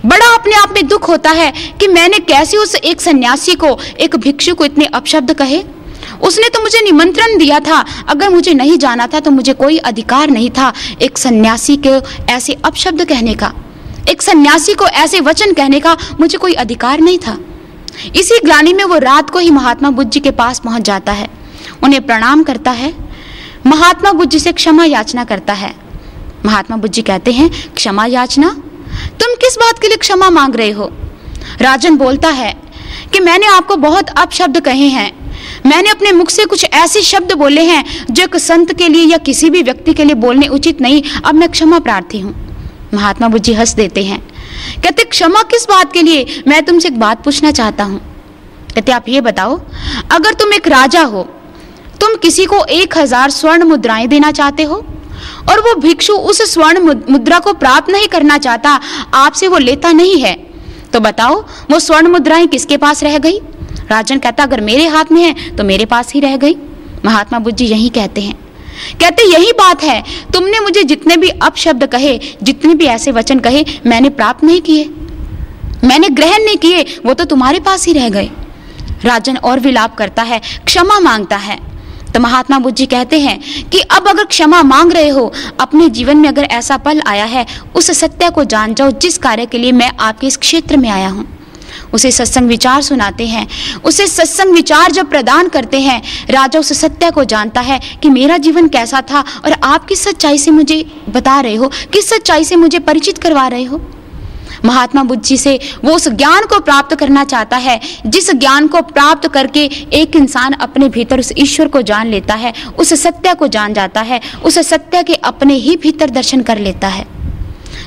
बड़ा अपने आप में दुख होता है कि मैंने कैसे उस एक सन्यासी को, एक भिक्षु को इतने अपशब्द कहे? उसने तो मुझे निमंत्रण दिया था। अगर मुझे नहीं जाना था तो मुझे कोई अधिकार नहीं था एक सन्यासी के ऐसे अपशब्द कहने का। एक सन्यासी को ऐसे वचन कहने का मुझे कोई अधिकार नहीं था। इसी ग्लानी में वो रात को ही महात्मा बुद्ध जी के पास पहुँच जाता है। उन्हें प्रणाम करता है। महात्मा बुद्ध से क्षमा याचना करता है। महात्मा बुद्ध कहते हैं, क्षमा याचना? तुम किस बात के लिए क्षमा मांग रहे हो? राजन बोलता है कि मैंने आपको बहुत अपशब्द कहे हैं। मैंने अपने मुख से कुछ ऐसे शब्द बोले हैं जो एक संत के लिए या किसी भी व्यक्ति के लिए बोलने उचित नहीं। अब मैं क्षमा प्रार्थी हूँ। महात्मा बुद्धि हंस देते हैं। कहते, क्षमा किस बात के लिए? मैं तुमसे एक बात पूछना चाहता हूँ। कहते, आप ये बताओ, अगर तुम एक राजा हो तुम किसी को एक हज़ार स्वर्ण मुद्राएँ देना चाहते हो? और वो भिक्षु उस स्वर्ण मुद्रा को प्राप्त नहीं करना चाहता, आपसे वो लेता नहीं है। तो बताओ, वो स्वर्ण मुद्राएँ किसके पास रह गई? राजन कहता, अगर मेरे हाथ में है तो मेरे पास ही रह गई। महात्मा बुद्ध जी यही कहते हैं। कहते, यही बात है, तुमने मुझे जितने भी अपशब्द कहे, जितने भी ऐसे वचन कहे, मैंने प्राप्त नहीं किए। मैंने ग्रहण नहीं किए, वो तो तुम्हारे पास ही रह गए। राजन और विलाप करता है, क्षमा माँगता है। तो महात्मा बुद्ध जी कहते हैं कि अब अगर क्षमा मांग रहे हो, अपने जीवन में अगर ऐसा पल आया है, उस सत्य को जान जाओ जिस कार्य के लिए मैं आपके इस क्षेत्र में आया हूँ। उसे सत्संग विचार सुनाते हैं। उसे सत्संग विचार जब प्रदान करते हैं, राजा उस सत्य को जानता है कि मेरा जीवन कैसा था और आप किस सच्चाई से मुझे बता रहे हो, किस सच्चाई से मुझे परिचित करवा रहे हो। महात्मा बुद्ध जी से वो उस ज्ञान को प्राप्त करना चाहता है, जिस ज्ञान को प्राप्त करके एक इंसान अपने भीतर उस ईश्वर को जान लेता है, उस सत्य को जान जाता है, उस सत्य के अपने ही भीतर दर्शन कर लेता है।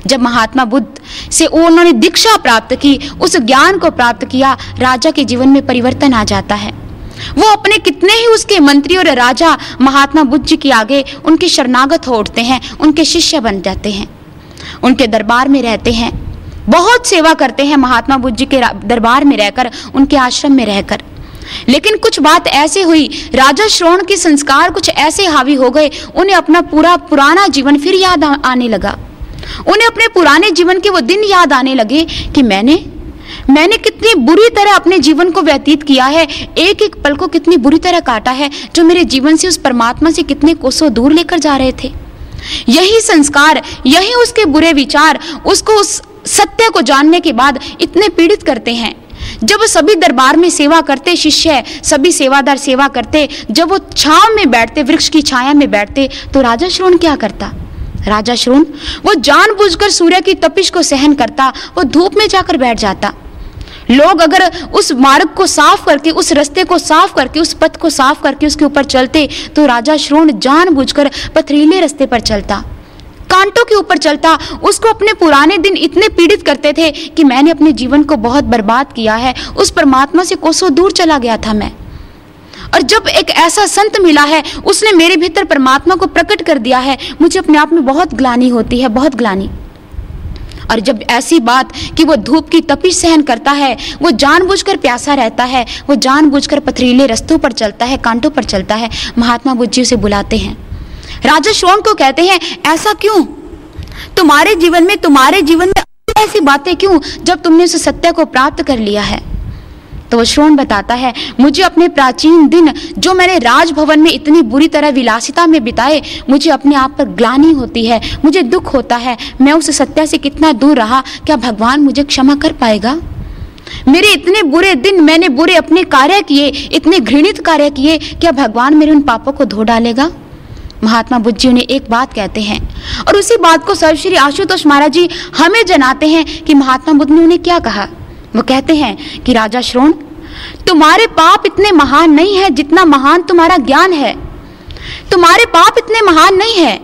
जब महात्मा बुद्ध से उन्होंने दीक्षा प्राप्त की, उस ज्ञान को प्राप्त किया, राजा के जीवन में परिवर्तन आ जाता है। वो अपने कितने ही उसके मंत्री और राजा महात्मा बुद्ध जी के आगे उनके शरणागत हो उठते हैं, उनके शिष्य बन जाते हैं, उनके दरबार में रहते हैं। बहुत सेवा करते हैं महात्मा बुद्ध जी के दरबार में रहकर, उनके आश्रम में रहकर। लेकिन कुछ बात ऐसे हुई, राजा श्रोण के संस्कार कुछ ऐसे हावी हो गए, उन्हें अपना पूरा पुराना जीवन फिर याद आने लगा। उन्हें अपने पुराने जीवन के वो दिन याद आने लगे कि मैंने मैंने कितनी बुरी तरह अपने जीवन को व्यतीत किया है एक एक पल को कितनी बुरी तरह काटा है, जो मेरे जीवन से उस परमात्मा से कितने कोसों दूर लेकर जा रहे थे। यही संस्कार, यही उसके बुरे विचार, उसको उस सत्य को जानने के बाद इतने पीड़ित करते हैं। जब सभी दरबार में सेवा करते शिष्य सभी सेवादार सेवा करते, जब वो छाव में बैठते, वृक्ष की छाया में बैठते तो राजा श्रोण क्या करता? राजा श्रोण, वो जानबूझकर सूर्य की तपिश को सहन करता, वो धूप में जाकर बैठ जाता। लोग अगर उस मार्ग को साफ़ करके, उस रास्ते को साफ़ करके, उस पथ को साफ़ करके उसके ऊपर चलते तो राजा श्रोण जानबूझकर पथरीले रास्ते पर चलता। कांटों के ऊपर चलता, उसको अपने पुराने दिन इतने पीड़ित करते थे कि मैंने अपने जीवन को बहुत बर्बाद किया है। उस परमात्मा से कोसों दूर चला गया था मैं। और जब एक ऐसा संत मिला है, उसने मेरे भीतर परमात्मा को प्रकट कर दिया है, मुझे अपने आप में बहुत ग्लानी होती है, बहुत ग्लानी। और जब ऐसी बात कि वो धूप की तपिश सहन करता है, वो जानबूझकर प्यासा रहता है, वो जानबूझकर पथरीले रस्तों पर चलता है, कांटों पर चलता है, महात्मा बुद्ध उसे बुलाते हैं। राजा श्रोण को कहते हैं, ऐसा क्यों? तुम्हारे जीवन में, तुम्हारे जीवन में ऐसी बातें क्यों, जब तुमने उस सत्य को प्राप्त कर लिया है? तो वो श्रोण बताता है, मुझे अपने प्राचीन दिन, जो मैंने राजभवन में इतनी बुरी तरह विलासिता में बिताए, मुझे अपने आप पर ग्लानी होती है, मुझे दुख होता है। मैं उस सत्य से कितना दूर रहा, क्या भगवान मुझे क्षमा कर पाएगा? मेरे इतने बुरे दिन मैंने बुरे अपने कार्य किए, इतने घृणित कार्य किए, क्या भगवान मेरे उन पापों को धो डालेगा? महात्मा बुद्ध जी उन्हें एक बात कहते हैं और उसी बात को सर्वश्री आशुतोष महाराज जी हमें जनाते हैं कि महात्मा बुद्ध ने उन्हें क्या कहा। वो कहते हैं कि, राजा श्रोण, तुम्हारे पाप इतने महान नहीं है जितना महान तुम्हारा ज्ञान है। तुम्हारे पाप इतने महान नहीं है।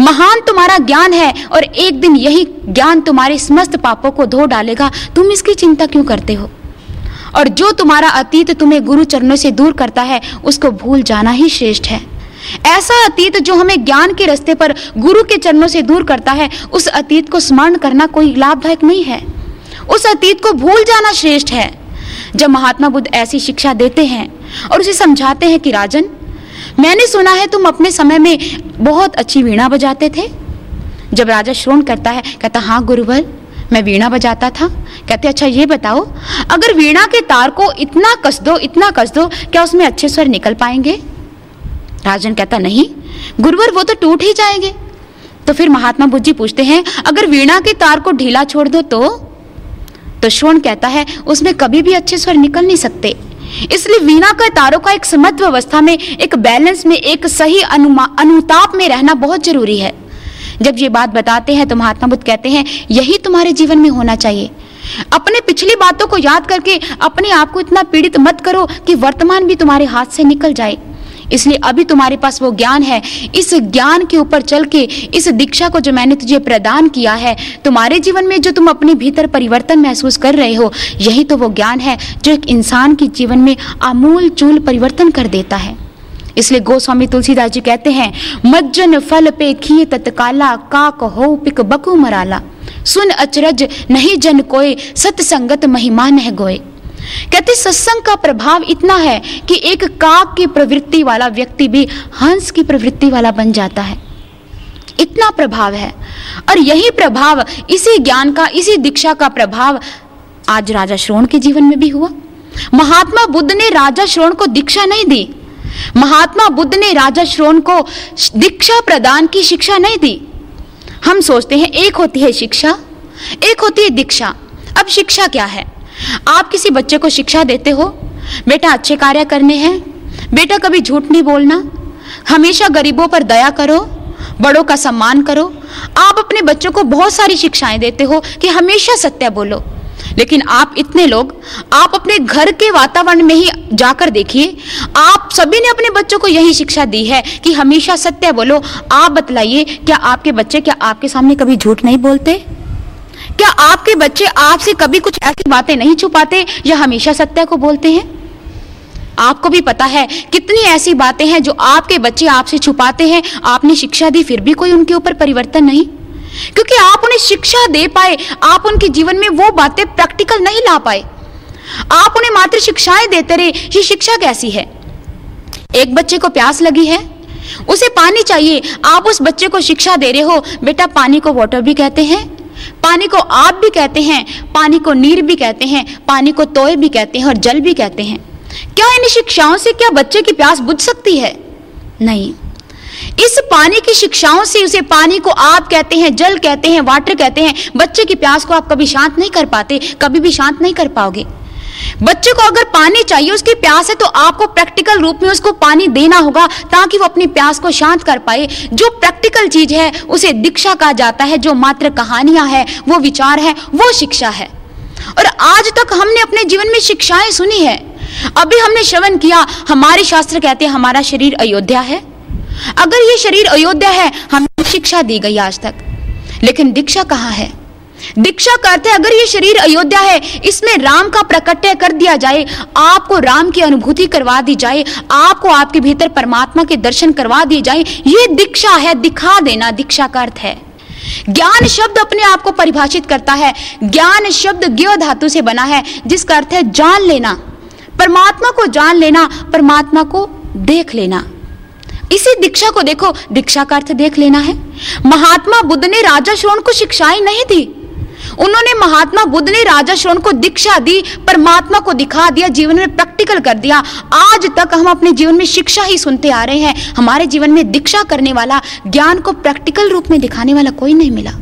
महान तुम्हारा ज्ञान है और एक दिन यही ज्ञान तुम्हारे समस्त पापों को धो डालेगा। तुम इसकी चिंता क्यों करते हो? और जो तुम्हारा अतीत तुम्हें गुरु चरणों से दूर करता है, उसको भूल जाना ही श्रेष्ठ है। ऐसा अतीत जो हमें ज्ञान के रास्ते पर गुरु के चरणों से दूर करता है, उस अतीत को स्मरण करना कोई लाभदायक नहीं है। उस अतीत को भूल जाना श्रेष्ठ है। जब महात्मा बुद्ध ऐसी शिक्षा देते हैं और उसे समझाते हैं कि, राजन, मैंने सुना है तुम अपने समय में बहुत अच्छी वीणा बजाते थे। जब राजा श्रोण करता है, कहता हाँ गुरुवर, मैं वीणा बजाता था। कहते अच्छा ये बताओ, अगर वीणा के तार को इतना कस दो, इतना कस दो, क्या उसमें अच्छे स्वर निकल पाएँगे? राजन कहता, नहीं, गुरुवर वो तो टूट ही जाएँगे। तो फिर महात्मा बुद्ध पूछते हैं, अगर वीणा के तार को ढीला छोड़ दो तो? तो श्रोण कहता है, उसमें कभी भी अच्छे स्वर निकल नहीं सकते। इसलिए वीणा का तारों का एक समत्व अवस्था में, एक बैलेंस में, एक सही अनुताप में रहना बहुत ज़रूरी है। जब ये बात बताते हैं तो महात्मा बुद्ध कहते हैं, यही तुम्हारे जीवन में होना चाहिए। अपने पिछली बातों को याद करके, अपने आप को इतना पीड़ित मत करो कि वर्तमान भी तुम्हारे हाथ से निकल जाए। इसलिए अभी तुम्हारे पास वो ज्ञान है। इस ज्ञान के ऊपर चल के, इस दीक्षा को जो मैंने तुझे प्रदान किया है, तुम्हारे जीवन में जो तुम अपने भीतर परिवर्तन महसूस कर रहे हो, यही तो वो ज्ञान है जो एक इंसान के जीवन में आमूल चूल परिवर्तन कर देता है। इसलिए गोस्वामी तुलसीदास जी कहते हैं, मज्जन फल पे खिए तत्काला, काक हो पिक बकू मराला। सुन अचरज, नहीं जन कोय सत्संगत महिमा नह गोए। कहते सत्संग का प्रभाव इतना है कि एक काक की प्रवृत्ति वाला व्यक्ति भी हंस की प्रवृत्ति वाला बन जाता है। इतना प्रभाव है। और यही प्रभाव, इसी ज्ञान का, इसी दीक्षा का प्रभाव आज राजा श्रोण के जीवन में भी हुआ। महात्मा बुद्ध ने राजा श्रोण को दीक्षा नहीं दी। महात्मा बुद्ध ने राजा श्रोण को दीक्षा प्रदान की शिक्षा नहीं दी। हम सोचते हैं, एक होती है शिक्षा, एक होती है दीक्षा। अब शिक्षा क्या है? आप किसी बच्चे को शिक्षा देते हो? बेटा, अच्छे कार्य करने हैं। बेटा, कभी झूठ नहीं बोलना। हमेशा गरीबों पर दया करो, बड़ों का सम्मान करो। आप अपने बच्चों को बहुत सारी शिक्षाएँ देते हो कि हमेशा सत्य बोलो। लेकिन आप इतने लोग, आप अपने घर के वातावरण में ही जाकर देखिए, आप सभी ने अपने बच्चों को यही शिक्षा दी है कि हमेशा सत्य बोलो। आप बतलाइए, क्या आपके बच्चे, क्या आपके सामने कभी झूठ नहीं बोलते? क्या आपके बच्चे आपसे कभी कुछ ऐसी बातें नहीं छुपाते या हमेशा सत्य को बोलते हैं। आपको भी पता है, कितनी ऐसी बातें हैं जो आपके बच्चे आपसे छुपाते हैं। आपने शिक्षा दी, फिर भी कोई उनके ऊपर परिवर्तन नहीं। क्योंकि आप उन्हें शिक्षा दे पाए, आप उनके जीवन में वो बातें प्रैक्टिकल नहीं ला पाए। आप उन्हें मात्र शिक्षाएँ देते रहे, ये शिक्षा कैसी है? एक बच्चे को प्यास लगी है, उसे पानी चाहिए। आप उस बच्चे को शिक्षा दे रहे हो। बेटा, पानी को वाटर भी कहते हैं। पानी को आप भी कहते हैं, पानी को नीर भी कहते हैं, पानी को तोय भी कहते हैं और जल भी कहते हैं। क्या इन शिक्षाओं से क्या बच्चे की प्यास बुझ सकती है? नहीं। इस पानी की शिक्षाओं से उसे पानी को आप कहते हैं, जल कहते हैं वाटर कहते हैं, बच्चे की प्यास को आप कभी शांत नहीं कर पाते, कभी भी शांत नहीं कर पाओगे। बच्चे को अगर पानी चाहिए, उसकी प्यास है तो आपको प्रैक्टिकल रूप में उसको पानी देना होगा ताकि वो अपनी प्यास को शांत कर पाए। जो प्रैक्टिकल चीज़ है, उसे दीक्षा कहा जाता है, जो मात्र कहानियाँ है, वो विचार है, वो शिक्षा है। और आज तक हमने अपने जीवन में शिक्षाएँ सुनी है। अभी हमने श्रवण किया, हमारे शास्त्र कहते हैं, हमारा शरीर अयोध्या है। अगर ये शरीर अयोध्या है, हमें शिक्षा दी गई आज तक। लेकिन दीक्षा कहाँ है? दीक्षा करते अगर ये शरीर अयोध्या है, इसमें राम का प्रकट्य कर दिया जाए, आपको राम की अनुभूति करवा दी जाए, आपको आपके भीतर परमात्मा के दर्शन करवा दिए जाए, ये दीक्षा है, दिखा देना, दीक्षा का अर्थ है। ज्ञान शब्द अपने आप को परिभाषित करता है, ज्ञान शब्द ज्ञ धातु से बना है, जिसका अर्थ है जान लेना। परमात्मा को जान लेना, परमात्मा को देख लेना। इसी दीक्षा को देखो, दीक्षा का अर्थ देख लेना है। महात्मा बुद्ध ने राजा श्रोण को शिक्षाएँ नहीं दी। उन्होंने महात्मा बुद्ध ने राजा श्रोण को दीक्षा दी, परमात्मा को दिखा दिया, जीवन में प्रैक्टिकल कर दिया। आज तक हम अपने जीवन में शिक्षा ही सुनते आ रहे हैं। हमारे जीवन में दीक्षा करने वाला, ज्ञान को प्रैक्टिकल रूप में दिखाने वाला कोई नहीं मिला।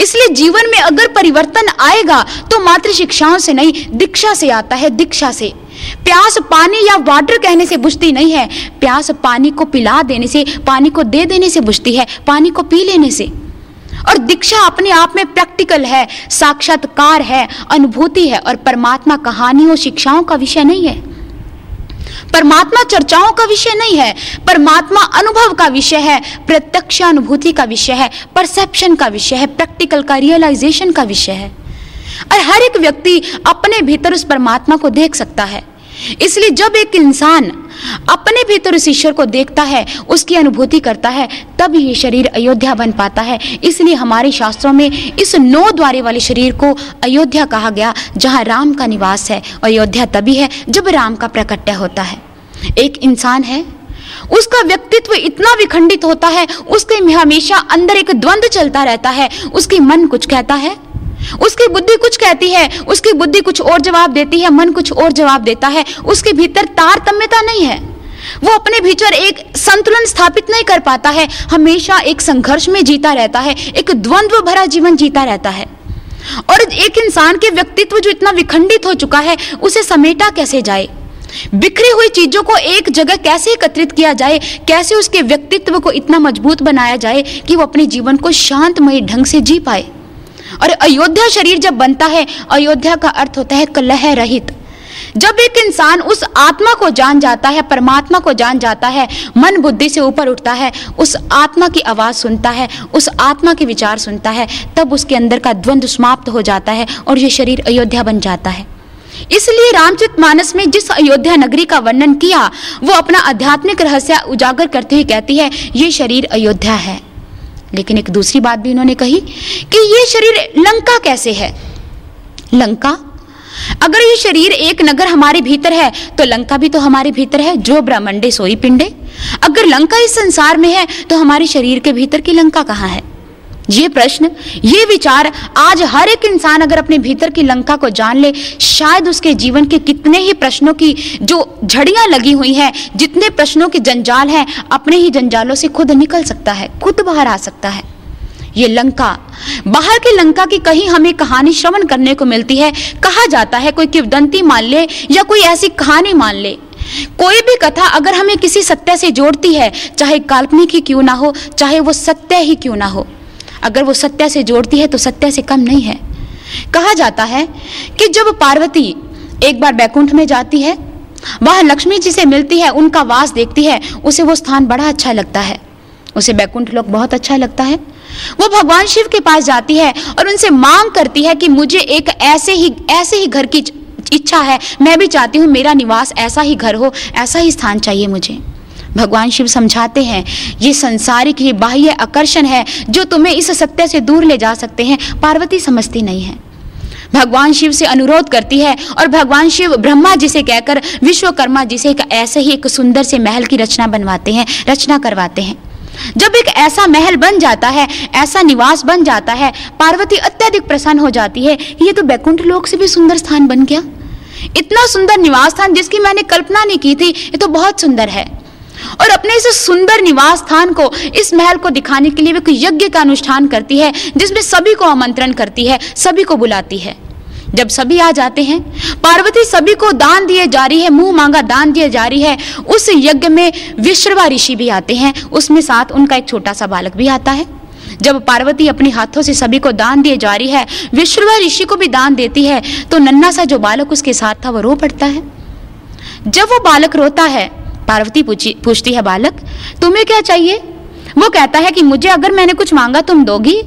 इसलिए जीवन में अगर परिवर्तन आएगा तो मात्र शिक्षाओं से नहीं, दीक्षा से आता है, दीक्षा से। प्यास पानी या वाटर कहने से बुझती नहीं है। प्यास पानी को पिला देने से, पानी को दे देने से बुझती है, पानी को पी लेने से। और दीक्षा अपने आप में प्रैक्टिकल है, साक्षात्कार है, अनुभूति है और परमात्मा कहानियों, शिक्षाओं का विषय नहीं है। परमात्मा चर्चाओं का विषय नहीं है, परमात्मा अनुभव का विषय है, प्रत्यक्ष अनुभूति का विषय है परसेप्शन का विषय है प्रैक्टिकल का रियलाइजेशन का विषय है। और हर एक व्यक्ति अपने भीतर उस परमात्मा को देख सकता है। इसलिए जब एक इंसान अपने भीतर उस ईश्वर को देखता है, उसकी अनुभूति करता है, तब ये शरीर अयोध्या बन पाता है। इसलिए हमारे शास्त्रों में इस नौ द्वारे वाले शरीर को अयोध्या कहा गया, जहाँ राम का निवास है अयोध्या तभी है जब राम का प्रकट्य होता है। एक इंसान है, उसका व्यक्तित्व इतना विखंडित होता है, उसके हमेशा अंदर एक द्वंद्व चलता रहता है, उसकी मन कुछ कहता है उसकी बुद्धि कुछ कहती है, उसकी बुद्धि कुछ और जवाब देती है, मन कुछ और जवाब देता है, उसके भीतर तारतम्यता नहीं है। वो अपने भीतर एक संतुलन स्थापित नहीं कर पाता है, हमेशा एक संघर्ष में जीता रहता है, एक द्वंद्व भरा जीवन जीता रहता है। और एक इंसान के व्यक्तित्व जो इतना विखंडित हो चुका है, उसे समेटा कैसे जाए? बिखरी हुई चीज़ों को एक जगह कैसे एकत्रित किया जाए, कैसे उसके व्यक्तित्व को इतना मज़बूत बनाया जाए कि वो अपने जीवन को शांतमय ढंग से जी पाए? और अयोध्या शरीर जब बनता है, अयोध्या का अर्थ होता है कलह रहित। जब एक इंसान उस आत्मा को जान जाता है, परमात्मा को जान जाता है, मन बुद्धि से ऊपर उठता है, उस आत्मा की आवाज़ सुनता है, उस आत्मा के विचार सुनता है, तब उसके अंदर का द्वंद्व समाप्त हो जाता है और ये शरीर अयोध्या बन जाता है। इसलिए रामचित मानस में जिस अयोध्या नगरी का वर्णन किया, वो अपना आध्यात्मिक रहस्य उजागर करते हुए कहती है, ये शरीर अयोध्या है। लेकिन एक दूसरी बात भी उन्होंने कही कि ये शरीर लंका कैसे है? लंका? अगर ये शरीर एक नगर हमारे भीतर है तो लंका भी तो हमारे भीतर है, जो ब्रह्मंडे सोई पिंडे। अगर लंका इस संसार में है तो हमारे शरीर के भीतर की लंका कहाँ है? ये प्रश्न, ये विचार आज हर एक इंसान अगर अपने भीतर की लंका को जान ले, शायद उसके जीवन के कितने ही प्रश्नों की, जो झड़ियाँ लगी हुई हैं, जितने प्रश्नों के जंजाल हैं, अपने ही जंजालों से खुद निकल सकता है, खुद बाहर आ सकता है। ये लंका, बाहर की लंका की कहीं हमें कहानी श्रवण करने को मिलती है, कहा जाता है कोई किवदंती मान ले, या कोई ऐसी कहानी मान ले। कोई भी कथा अगर हमें किसी सत्य से जोड़ती है, चाहे काल्पनिक ही क्यों ना हो, चाहे वो सत्य ही क्यों ना हो अगर वो सत्य से जोड़ती है तो सत्य से कम नहीं है। कहा जाता है कि जब पार्वती एक बार बैकुंठ में जाती है, वह लक्ष्मी जी से मिलती है, उनका वास देखती है, उसे वो स्थान बड़ा अच्छा लगता है। उसे बैकुंठ लोग बहुत अच्छा लगता है। वो भगवान शिव के पास जाती है और उनसे मांग करती है कि मुझे एक ऐसे ही ऐसे ही घर की इच्छा है। मैं भी चाहती हूँ मेरा निवास ऐसा ही घर हो, ऐसा ही स्थान चाहिए मुझे। भगवान शिव समझाते हैं, ये संसारिक ये बाह्य आकर्षण है जो तुम्हें इस सत्य से दूर ले जा सकते हैं। पार्वती समझती नहीं है। भगवान शिव से अनुरोध करती है और भगवान शिव ब्रह्मा जी से कहकर, विश्वकर्मा जी से एक ऐसे ही एक सुंदर से महल की रचना बनवाते हैं, रचना करवाते हैं। जब एक ऐसा महल बन जाता है, ऐसा निवास बन जाता है, पार्वती अत्यधिक प्रसन्न हो जाती है ये तो बैकुंठ लोक से भी सुंदर स्थान बन गया। इतना सुंदर निवास स्थान जिसकी मैंने कल्पना नहीं की थी, ये तो बहुत सुंदर है। और अपने इस सुंदर निवास स्थान को, इस महल को दिखाने के लिए वे कोई यज्ञ का अनुष्ठान करती है, जिसमें सभी को आमंत्रण करती है, सभी को बुलाती है। जब सभी आ जाते हैं, पार्वती सभी को दान दिए जा रही है, मुँह मांगा दान दिए जा रही है, उस यज्ञ में विश्रवा ऋषि भी आते हैं, उसमें साथ उनका एक छोटा सा बालक भी आता है। जब पार्वती अपने हाथों से सभी को दान दिए जा रही है, विश्रवा ऋषि को भी दान देती है तो नन्ना सा जो बालक उसके साथ था, वो रो पड़ता है। जब वो बालक रोता है पार्वती पूछती है बालक, तुम्हें क्या चाहिए? वो कहता है कि मुझे अगर मैंने कुछ मांगा तुम दोगी?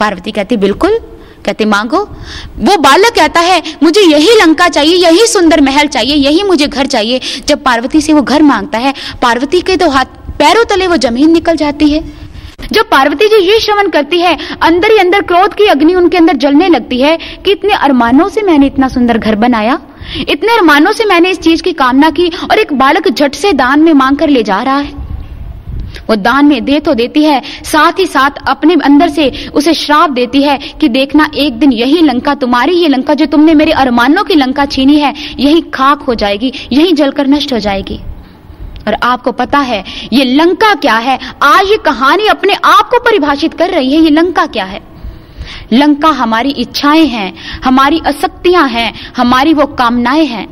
पार्वती कहती, बिल्कुल। कहते, मांगो। वो बालक कहता है, मुझे यही लंका चाहिए, यही सुंदर महल चाहिए, यही मुझे घर चाहिए। जब पार्वती से वो घर माँगता है, पार्वती के तो हाथ, पैरों तले वो ज़मीन निकल जाती है। जब पार्वती जी ये श्रवण करती है, अंदर ही अंदर क्रोध की अग्नि उनके अंदर जलने लगती है कि इतने अरमानों से मैंने इतना सुंदर घर बनाया। इतने अरमानों से मैंने इस चीज़ की कामना की और एक बालक झट से दान में मांग कर ले जा रहा है। वो दान में दे तो देती है, साथ ही साथ अपने अंदर से उसे श्राप देती है कि देखना एक दिन यही लंका तुम्हारी ये लंका जो तुमने मेरे अरमानों की लंका छीनी है, यही खाक हो जाएगी, यही जलकर नष्ट हो जाएगी। और आपको पता है, ये लंका क्या है? आज ये कहानी अपने आप को परिभाषित कर रही है, ये लंका क्या है? लंका हमारी इच्छाएँ हैं, हमारी असक्तियाँ हैं, हमारी वो कामनाएँ हैं।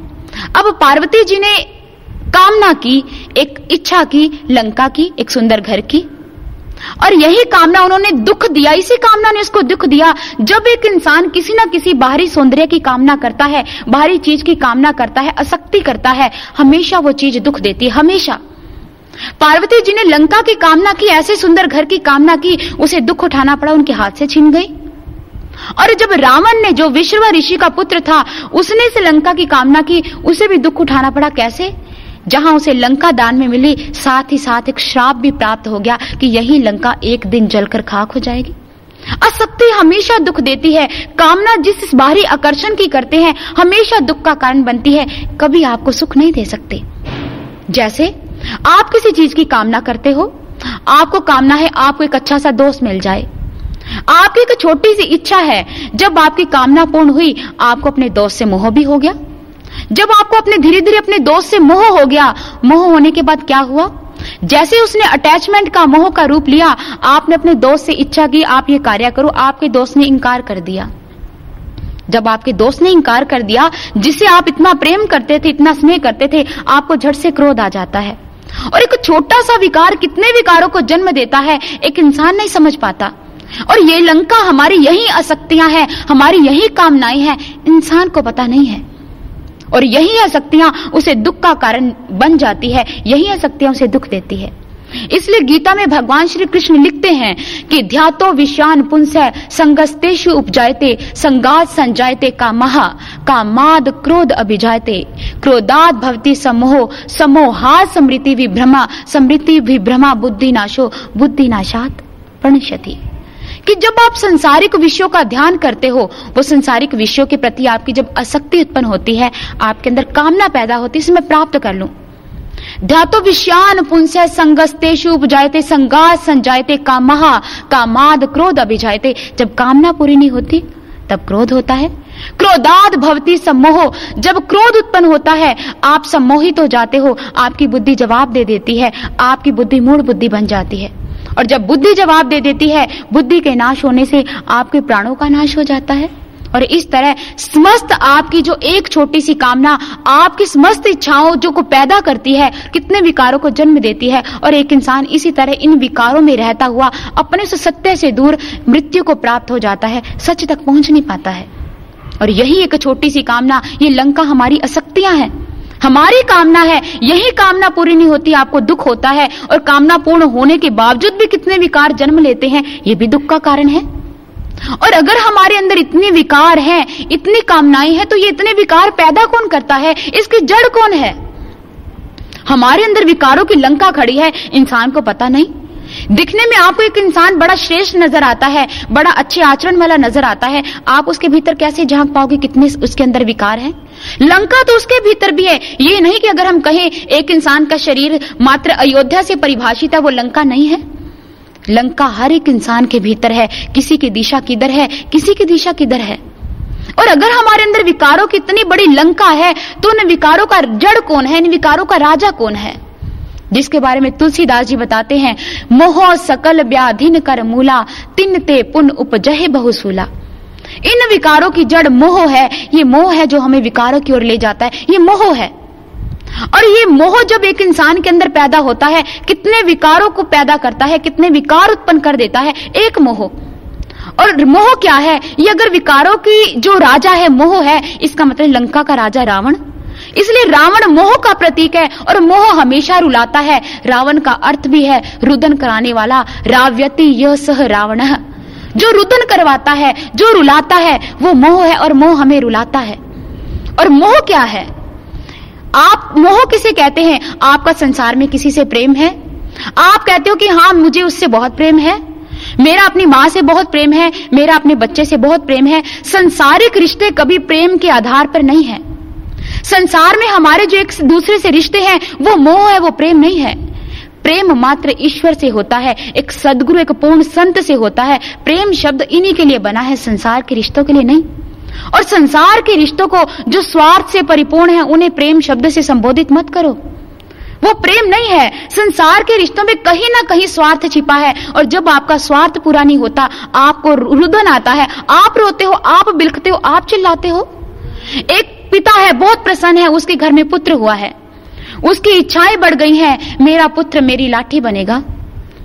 अब पार्वती जी ने कामना की, एक इच्छा की, लंका की, एक सुंदर घर की। और यही कामना उन्होंने दुख दिया, इसी कामना ने उसको दुख दिया। जब एक इंसान किसी ना किसी बाहरी सौंदर्य की कामना करता है, बाहरी चीज़ की कामना करता है असक्ति करता है, हमेशा वो चीज़ दुख देती है, हमेशा। पार्वती जी ने लंका की कामना की, ऐसे सुंदर घर की कामना की, उसे दुख उठाना पड़ा, उनके हाथ से छिन गई। और जब रावण ने, जो विश्व ऋषि का पुत्र था, उसने से लंका की कामना की, उसे भी दुख उठाना पड़ा, कैसे? जहाँ उसे लंका दान में मिली, साथ ही साथ एक श्राप भी प्राप्त हो गया कि यही लंका एक दिन जलकर खाक हो जाएगी। असक्ति हमेशा दुख देती है। कामना जिस बाहरी आकर्षण की करते हैं, हमेशा दुख का कारण बनती है। कभी आपको सुख नहीं दे सकते। जैसे, आप किसी चीज़ की कामना करते हो, आपको कामना है, आपको एक अच्छा सा दोस्त मिल जाए। आपकी एक छोटी सी इच्छा है, जब आपकी कामना पूर्ण हुई, आपको अपने दोस्त से मोह भी हो गया। जब आपको अपने धीरे धीरे अपने दोस्त से मोह हो गया, मोह होने के बाद क्या हुआ? जैसे उसने अटैचमेंट का, मोह का रूप लिया, आपने अपने दोस्त से इच्छा की, आप ये कार्य करो, आपके दोस्त ने इंकार कर दिया। जब आपके दोस्त ने इंकार कर दिया, जिसे आप इतना प्रेम करते थे, इतना स्नेह करते थे, आपको झट से क्रोध आ जाता है। और एक छोटा सा विकार कितने विकारों को जन्म देता है, एक इंसान नहीं समझ पाता। और ये लंका हमारी यही आसक्तियाँ हैं, हमारी यही कामनाएँ हैं, इंसान को पता नहीं है। और यही आसक्तियाँ उसे दुख का कारण बन जाती है, यही आसक्तियाँ उसे दुख देती है। इसलिए गीता में भगवान श्री कृष्ण लिखते हैं कि ध्यातो विषान पुंस संगस्तेषु उपजायते, संगात संजायते का महा का माद क्रोध अभिजायते। क्रोधात भवती समोह समोहात समृति विभ्रमा समृति विभ्रमा बुद्धि नाशो बुद्धि नाशात प्रणशति कि जब आप संसारिक विषयों का ध्यान करते हो, वो संसारिक विषयों के प्रति आपकी जब आसक्ति उत्पन्न होती है, आपके अंदर कामना पैदा होती है मैं प्राप्त कर लू। ध्यातो विषयान पुंस संगस्तेषु उपजायते संगा संजायते कामहा, कामाद क्रोध अभिजायते। जब कामना पूरी नहीं होती, तब क्रोध होता है। क्रोधाद भवती सम्मोह, जब क्रोध उत्पन्न होता है, आप सम्मोहित हो जाते हो, आपकी बुद्धि जवाब दे देती है, आपकी बुद्धि मूड बुद्धि बन जाती है। और जब बुद्धि जवाब दे देती है, बुद्धि के नाश होने से आपके प्राणों का नाश हो जाता है। और इस तरह समस्त आपकी जो एक छोटी सी कामना, आपकी समस्त इच्छाओं जो को पैदा करती है, कितने विकारों को जन्म देती है, और एक इंसान इसी तरह इन विकारों में रहता हुआ अपने से सत्य से दूर मृत्यु को प्राप्त हो जाता है, सच तक पहुँच नहीं पाता है। और यही एक छोटी सी कामना, ये लंका हमारी असक्तियाँ हैं। हमारी कामना है, यही कामना पूरी नहीं होती, आपको दुख होता है, और कामना पूर्ण होने के बावजूद भी कितने विकार जन्म लेते हैं, ये भी दुख का कारण है। और अगर हमारे अंदर इतने विकार हैं, इतनी कामनाएँ हैं तो ये इतने विकार पैदा कौन करता है? इसकी जड़ कौन है? हमारे अंदर विकारों की लंका खड़ी है, इंसान को पता नहीं। दिखने में आपको एक इंसान बड़ा श्रेष्ठ नज़र आता है, बड़ा अच्छे आचरण वाला नज़र आता है। आप उसके भीतर कैसे झाँक पाओगे, कितने उसके अंदर विकार हैं? लंका तो उसके भीतर भी है। ये नहीं कि अगर हम कहें, एक इंसान का शरीर मात्र अयोध्या से परिभाषित है, वो लंका नहीं है। लंका हर एक इंसान के भीतर है। किसी की दिशा किधर है, किसी की दिशा किधर है। और अगर हमारे अंदर विकारों की इतनी बड़ी लंका है तो उन विकारों का जड़ कौन है, इन विकारों का राजा कौन है? जिसके बारे में तुलसीदास जी बताते हैं, मोह सकल व्याधिन कर मूला, तिन ते पुन उपजहे बहुसूला। इन विकारों की जड़ मोह है। ये मोह है जो हमें विकारों की ओर ले जाता है। ये मोह है। और ये मोह जब एक इंसान के अंदर पैदा होता है, कितने विकारों को पैदा करता है, कितने विकार उत्पन्न कर देता है, एक मोह। और मोह क्या है? ये अगर विकारों की जो राजा है, मोह है, इसका मतलब लंका का राजा रावण। इसलिए रावण मोह का प्रतीक है और मोह हमेशा रुलाता है। रावण का अर्थ भी है रुदन कराने वाला। राव्यति यह सह रावण। जो रुदन करवाता है, जो रुलाता है, वो मोह है और मोह हमें रुलाता है। और मोह क्या है? आप मोह किसे कहते हैं? आपका संसार में किसी से प्रेम है? आप कहते हो कि हाँ मुझे उससे बहुत प्रेम है। मेरा अपनी माँ से बहुत प्रेम है, मेरा अपने बच्चे से बहुत प्रेम है। संसारिक रिश्ते कभी प्रेम के आधार पर नहीं है। संसार में हमारे जो एक दूसरे से रिश्ते हैं, वो मोह है, वो प्रेम नहीं है। प्रेम मात्र ईश्वर से होता है, एक सदगुरु, एक पूर्ण संत से होता है। प्रेम शब्द इन्हीं के लिए बना है, संसार के रिश्तों के लिए नहीं। और संसार के रिश्तों को जो स्वार्थ से परिपूर्ण है, उन्हें प्रेम शब्द से संबोधित मत करो। वो प्रेम नहीं है, संसार के रिश्तों में कहीं ना कहीं स्वार्थ छिपा है। और जब आपका स्वार्थ पूरा नहीं होता, आपको रुदन आता है। आप रोते हो, आप बिलखते हो, आप चिल्लाते हो। एक पिता है, बहुत प्रसन्न है, उसके घर में पुत्र हुआ है। उसकी इच्छाएँ बढ़ गई हैं, मेरा पुत्र मेरी लाठी बनेगा,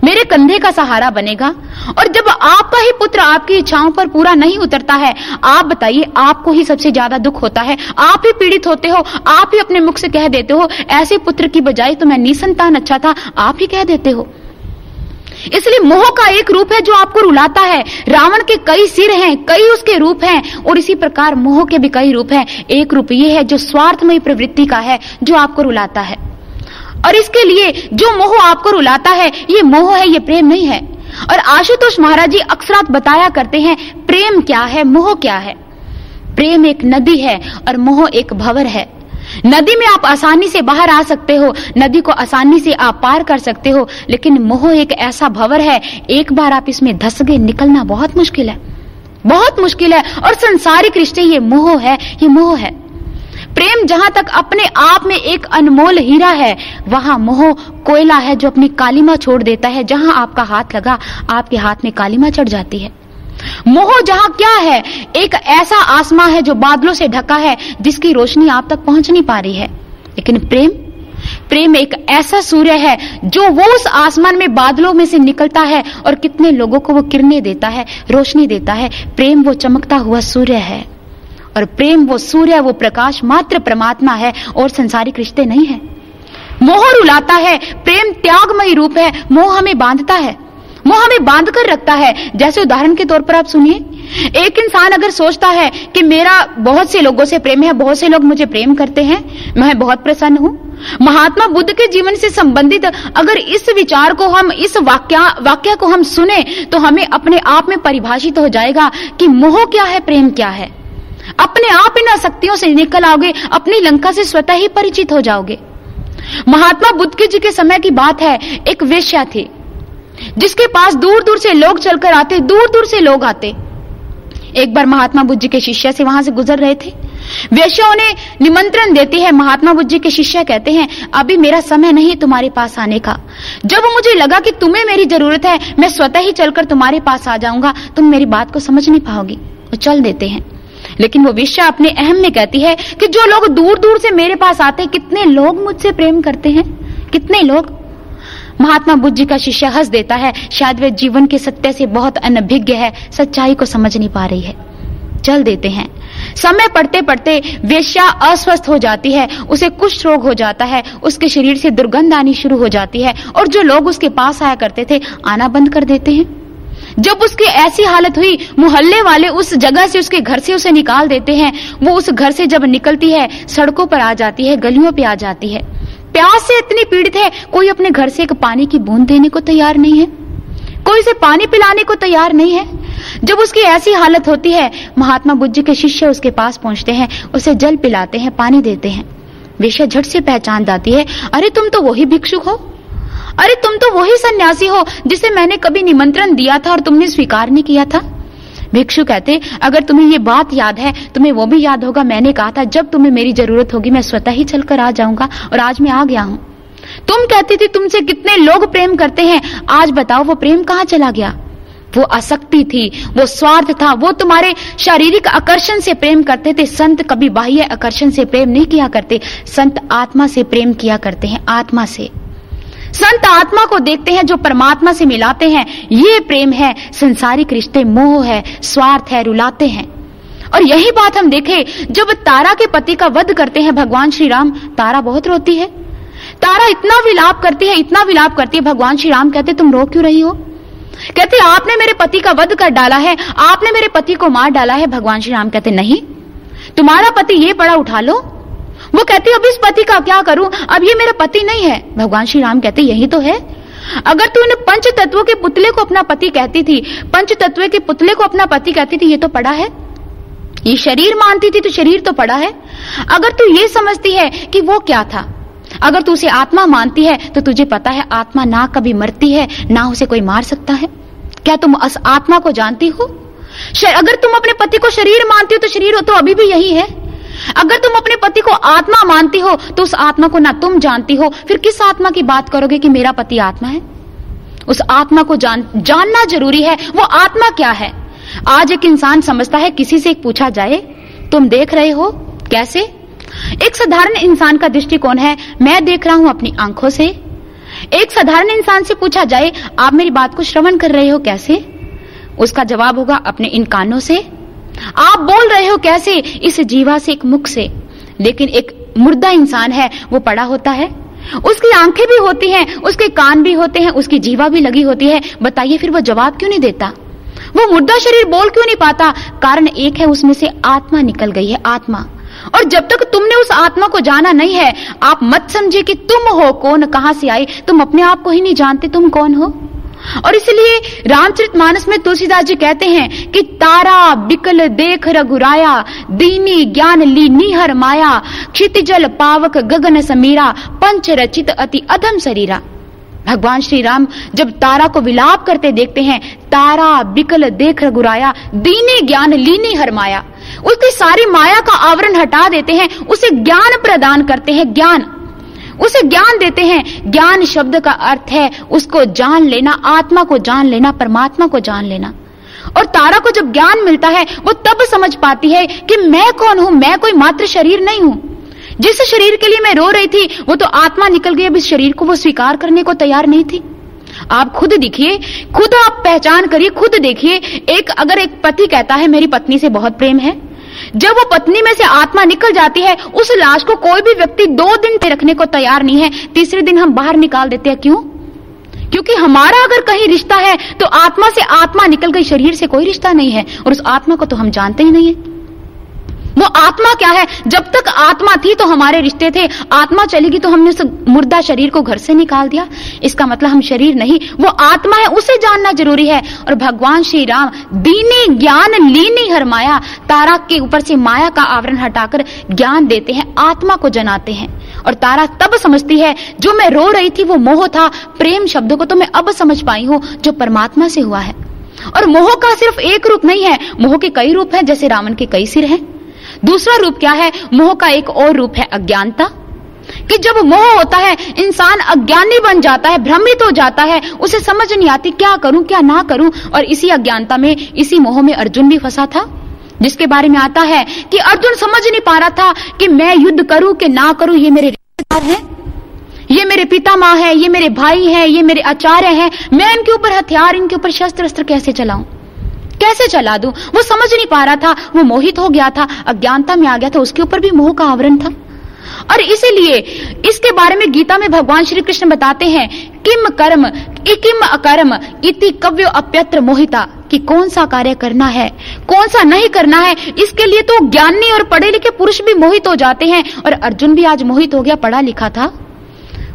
मेरे कंधे का सहारा बनेगा, और जब आपका ही पुत्र आपकी इच्छाओं पर पूरा नहीं उतरता है, आप बताइए, आपको ही सबसे ज़्यादा दुख होता है, आप ही पीड़ित होते हो, आप ही अपने मुख से कह देते हो, ऐसे पुत्र की बजाय तो मैं निसंतान अच्छा था, आप ही कह देते हो। इसलिए मोह का एक रूप है जो आपको रुलाता है। रावण के कई सिर हैं, कई उसके रूप हैं, और इसी प्रकार मोह के भी कई रूप हैं। एक रूप ये है जो स्वार्थमय प्रवृत्ति का है, जो आपको रुलाता है। और इसके लिए जो मोह आपको रुलाता है, ये मोह है, ये प्रेम नहीं है। और आशुतोष महाराज जी अक्सरात बताया करते हैं, प्रेम क्या है, मोह क्या है? प्रेम एक नदी है, और मोह एक भवर है। नदी में आप आसानी से बाहर आ सकते हो, नदी को आसानी से आप पार कर सकते हो, लेकिन मोह एक ऐसा भवर है, एक बार आप इसमें धस गए, निकलना बहुत मुश्किल है। बहुत मुश्किल है, और संसारिक रिश्ते, ये मोह है, ये मोह है। प्रेम जहाँ तक अपने आप में एक अनमोल हीरा है, वहाँ मोह कोयला है जो अपनी कालीमा छोड़ देता है, जहाँ आपका हाथ लगा, आपके हाथ में कालीमा चढ़ जाती है। मोह जहाँ क्या है? एक ऐसा आसमां है जो बादलों से ढका है, जिसकी रोशनी आप तक पहुँच नहीं पा रही है। लेकिन प्रेम? प्रेम एक ऐसा सूर्य है जो वो उस आसमान में बादलों में से निकलता है और कितने लोगों को वो किरणें देता है, रोशनी देता है। प्रेम वो चमकता हुआ सूर्य है। और प्रेम वो सूर्य, वो प्रकाश मात्र परमात्मा है और संसारिक रिश्ते नहीं है। मोह रुलाता है, प्रेम त्यागमयी रूप है, मोह हमें बांधता है। वो हमें बाँध कर रखता है। जैसे उदाहरण के तौर पर आप सुनिए। एक इंसान अगर सोचता है कि मेरा बहुत से लोगों से प्रेम है, बहुत से लोग मुझे प्रेम करते हैं, मैं बहुत प्रसन्न हूँ। महात्मा बुद्ध के जीवन से संबंधित अगर इस विचार को हम, इस वाक्य वाक्य को हम सुने तो हमें अपने आप में परिभाषित हो जाएगा कि मोह क्या है, प्रेम क्या है। अपने आप इन आसक्तियों से निकल आओगे, अपनी लंका से स्वतः ही परिचित हो जाओगे। महात्मा बुद्ध के जी के समय की बात है, एक वेश्या थी। जिसके पास दूर दूर से लोग चलकर आते दूर दूर से लोग आते। एक बार महात्मा बुद्ध के शिष्य से वहाँ से गुजर रहे थे। वेश्या उन्हें निमंत्रण देती है, महात्मा बुद्ध के शिष्य कहते हैं, अभी मेरा समय नहीं तुम्हारे पास आने का। जब मुझे लगा कि तुम्हें मेरी ज़रूरत है, मैं स्वतः ही चलकर तुम्हारे पास आ जाऊँगा। तुम मेरी बात को समझ नहीं पाओगी। वो चल देते हैं। लेकिन वो विश्वा अपने अहम में कहती है कि जो लोग दूर दूर से मेरे पास आते, कितने लोग मुझसे प्रेम करते हैं? कितने लोग? महात्मा बुद्ध जी का शिष्य हंस देता है, शायद वे जीवन के सत्य से बहुत अनभिज्ञ है, सच्चाई को समझ नहीं पा रही है। चल देते हैं। समय पढ़ते पढ़ते वेश्या अस्वस्थ हो जाती है, उसे कुछ रोग हो जाता है, उसके शरीर से दुर्गंध आनी शुरू हो जाती है, और जो लोग उसके पास आया करते थे, आना बंद कर देते हैं। जब उसकी ऐसी हालत हुई, मोहल्ले वाले उस जगह से उसके घर से उसे निकाल देते हैं। वो उस घर से जब निकलती है, सड़कों पर आ जाती है, गलियों पर आ जाती है। प्यास से इतनी पीड़ित है, कोई अपने घर से एक पानी की बूंद देने को तैयार नहीं है? कोई उसे पानी पिलाने को तैयार नहीं है? जब उसकी ऐसी हालत होती है, महात्मा बुद्ध के शिष्य उसके पास पहुँचते हैं, उसे जल पिलाते हैं, पानी देते हैं। विषय झट से पहचान जाती है, अरे, तुम तो वही भिक्षुक हो? अरे, तुम तो वही सन्यासी हो, जिसे मैंने कभी निमंत्रण दिया था और तुमने स्वीकार नहीं किया था? भिक्षु कहते, अगर तुम्हें ये बात याद है, तुम्हें वो भी याद होगा, मैंने कहा था, जब तुम्हें मेरी ज़रूरत होगी, मैं स्वतः ही चलकर आ जाऊँगा और आज मैं आ गया हूँ। तुम कहती थी, तुमसे कितने लोग प्रेम करते हैं, आज बताओ, वो प्रेम कहाँ चला गया? वो आसक्ति थी, वो स्वार्थ था, वो तुम्हारे शारीरिक आकर्षण से प्रेम करते थे। संत कभी बाह्य आकर्षण से प्रेम नहीं किया करते, संत आत्मा से प्रेम किया करते हैं, आत्मा से। संत आत्मा को देखते हैं, जो परमात्मा से मिलाते हैं। ये प्रेम है, संसारिक रिश्ते, मोह है, स्वार्थ है, रुलाते हैं। और यही बात हम देखे, जब तारा के पति का वध करते हैं भगवान श्री राम तारा बहुत रोती है। तारा इतना विलाप करती है, इतना विलाप करती है, भगवान श्री राम कहते, तुम रो क्यों रही हो? कहते, आपने मेरे पति का वध कर डाला है, आपने मेरे पति को मार डाला है। भगवान श्री राम कहते, नहीं, तुम्हारा पति ये पड़ा उठा लो वो कहती अब इस पति का क्या करूँ? अब ये मेरा पति नहीं है। भगवान श्री राम कहते, यही तो है। अगर तू इन पंच तत्वों के पुतले को अपना पति कहती थी पंच तत्व के पुतले को अपना पति कहती थी, ये तो पड़ा है? ये शरीर मानती थी तो शरीर तो पड़ा है। अगर तू ये समझती है कि वो क्या था, अगर तू उसे आत्मा मानती है तो तुझे पता है, आत्मा ना कभी मरती है, ना उसे कोई मार सकता है। क्या तुम आत्मा को जानती हो? अगर तुम अपने पति को शरीर मानती हो तो शरीर हो तो अभी भी यही है। अगर तुम अपने पति को आत्मा मानती हो तो उस आत्मा को ना तुम जानती हो। फिर किस आत्मा की बात करोगे कि मेरा पति आत्मा है? उस आत्मा को जान, जानना ज़रूरी है। वो आत्मा क्या है? आज एक इंसान समझता है, किसी से पूछा जाए, तुम देख रहे हो? कैसे? एक साधारण इंसान का दृष्टिकोण है, मैं देख रहा हूँ अपनी आँखों से। एक साधारण इंसान से पूछा जाए, आप मेरी बात को श्रवण कर रहे हो कैसे? उसका जवाब होगा, अपने इन कानों से। आप बोल रहे हो कैसे इस जीवा से, एक मुख से? लेकिन एक मुर्दा इंसान है, वो पड़ा होता है। उसकी आँखें भी होती हैं, उसके कान भी होते हैं, उसकी जीवा भी लगी होती है। बताइए, फिर वो जवाब क्यों नहीं देता? वो मुर्दा शरीर बोल क्यों नहीं पाता? कारण एक है, उसमें से आत्मा निकल गई है, आत्मा। और जब तक तुमने उस आत्मा को जाना नहीं है, आप मत समझे कि तुम हो, कौन कहाँ से आई तुम अपने आप को ही नहीं जानते, तुम कौन हो? और इसलिए रामचरित मानस में तुलसीदास जी कहते हैं कि तारा बिकल देख रघुराया, दीनी ज्ञान ली निहर माया, क्षितिजल पावक गगन समीरा, पंच रचित अति अधम शरीरा। भगवान श्री राम जब तारा को विलाप करते देखते हैं, तारा बिकल देख रघुराया, दीनी ज्ञान लीनी हर माया। उसकी सारी माया का आवरण हटा देते हैं, उसे ज्ञान प्रदान करते हैं, ज्ञान। उसे ज्ञान देते हैं। ज्ञान शब्द का अर्थ है उसको जान लेना, आत्मा को जान लेना, परमात्मा को जान लेना। और तारा को जब ज्ञान मिलता है, वो तब समझ पाती है कि मैं कौन हूँ, मैं कोई मात्र शरीर नहीं हूँ। जिस शरीर के लिए मैं रो रही थी, वो तो आत्मा निकल गई, अब इस शरीर को वो स्वीकार करने को तैयार नहीं थी। आप खुद दिखिए, खुद आप पहचान करिए, खुद देखिए, एक अगर एक पति कहता है, मेरी पत्नी से बहुत प्रेम है। जब वो पत्नी में से आत्मा निकल जाती है, उस लाश को कोई भी व्यक्ति दो दिन रखने को तैयार नहीं है। तीसरे दिन हम बाहर निकाल देते हैं। क्यों? क्योंकि हमारा अगर कहीं रिश्ता है तो आत्मा से आत्मा निकल गई, शरीर से कोई रिश्ता नहीं है। और उस आत्मा को तो हम जानते ही नहीं है। वो आत्मा क्या है? जब तक आत्मा थी तो हमारे रिश्ते थे। आत्मा चलेगी तो हमने उस मुर्दा शरीर को घर से निकाल दिया। इसका मतलब हम शरीर नहीं, वो आत्मा है, उसे जानना ज़रूरी है। और भगवान श्री राम दीने ज्ञान लीनी हर माया, तारा के ऊपर से माया का आवरण हटाकर ज्ञान देते हैं, आत्मा को जनाते हैं। और तारा तब समझती है, जो मैं रो रही थी, वो मोह था। प्रेम शब्द को तो मैं अब समझ पाई हूँ, जो परमात्मा से हुआ है। और मोह का सिर्फ़ एक रूप नहीं है, मोह के कई रूप है, जैसे रावण के कई सिर हैं। दूसरा रूप क्या है? मोह का एक और रूप है अज्ञानता। कि जब मोह होता है, इंसान अज्ञानी बन जाता है, भ्रमित हो जाता है, उसे समझ नहीं आती क्या करूँ, क्या ना करूँ, और इसी अज्ञानता में, इसी मोह में अर्जुन भी फंसा था। जिसके बारे में आता है कि अर्जुन समझ नहीं पा रहा था कि मैं युद्ध करूँ कि ना करूँ, ये मेरे रिश्तेदार हैं। ये मेरे पिता माँ है, ये मेरे भाई हैं, ये मेरे आचार्य हैं। मैं इनके ऊपर हथियार, इनके ऊपर शस्त्र अस्त्र कैसे चलाऊं? कैसे चला दूँ? वो समझ नहीं पा रहा था, वो मोहित हो गया था, अज्ञानता में आ गया था, उसके ऊपर भी मोह का आवरण था। और इसीलिए इसके बारे में गीता में भगवान श्री कृष्ण बताते हैं, किम कर्म इकिम अकर्म, इति कव्य अप्यत्र मोहिता, कि कौन सा कार्य करना है, कौन सा नहीं करना है, इसके लिए तो ज्ञानी और पढ़े लिखे पुरुष भी मोहित हो जाते हैं, और अर्जुन भी आज मोहित हो गया, पढ़ा लिखा था।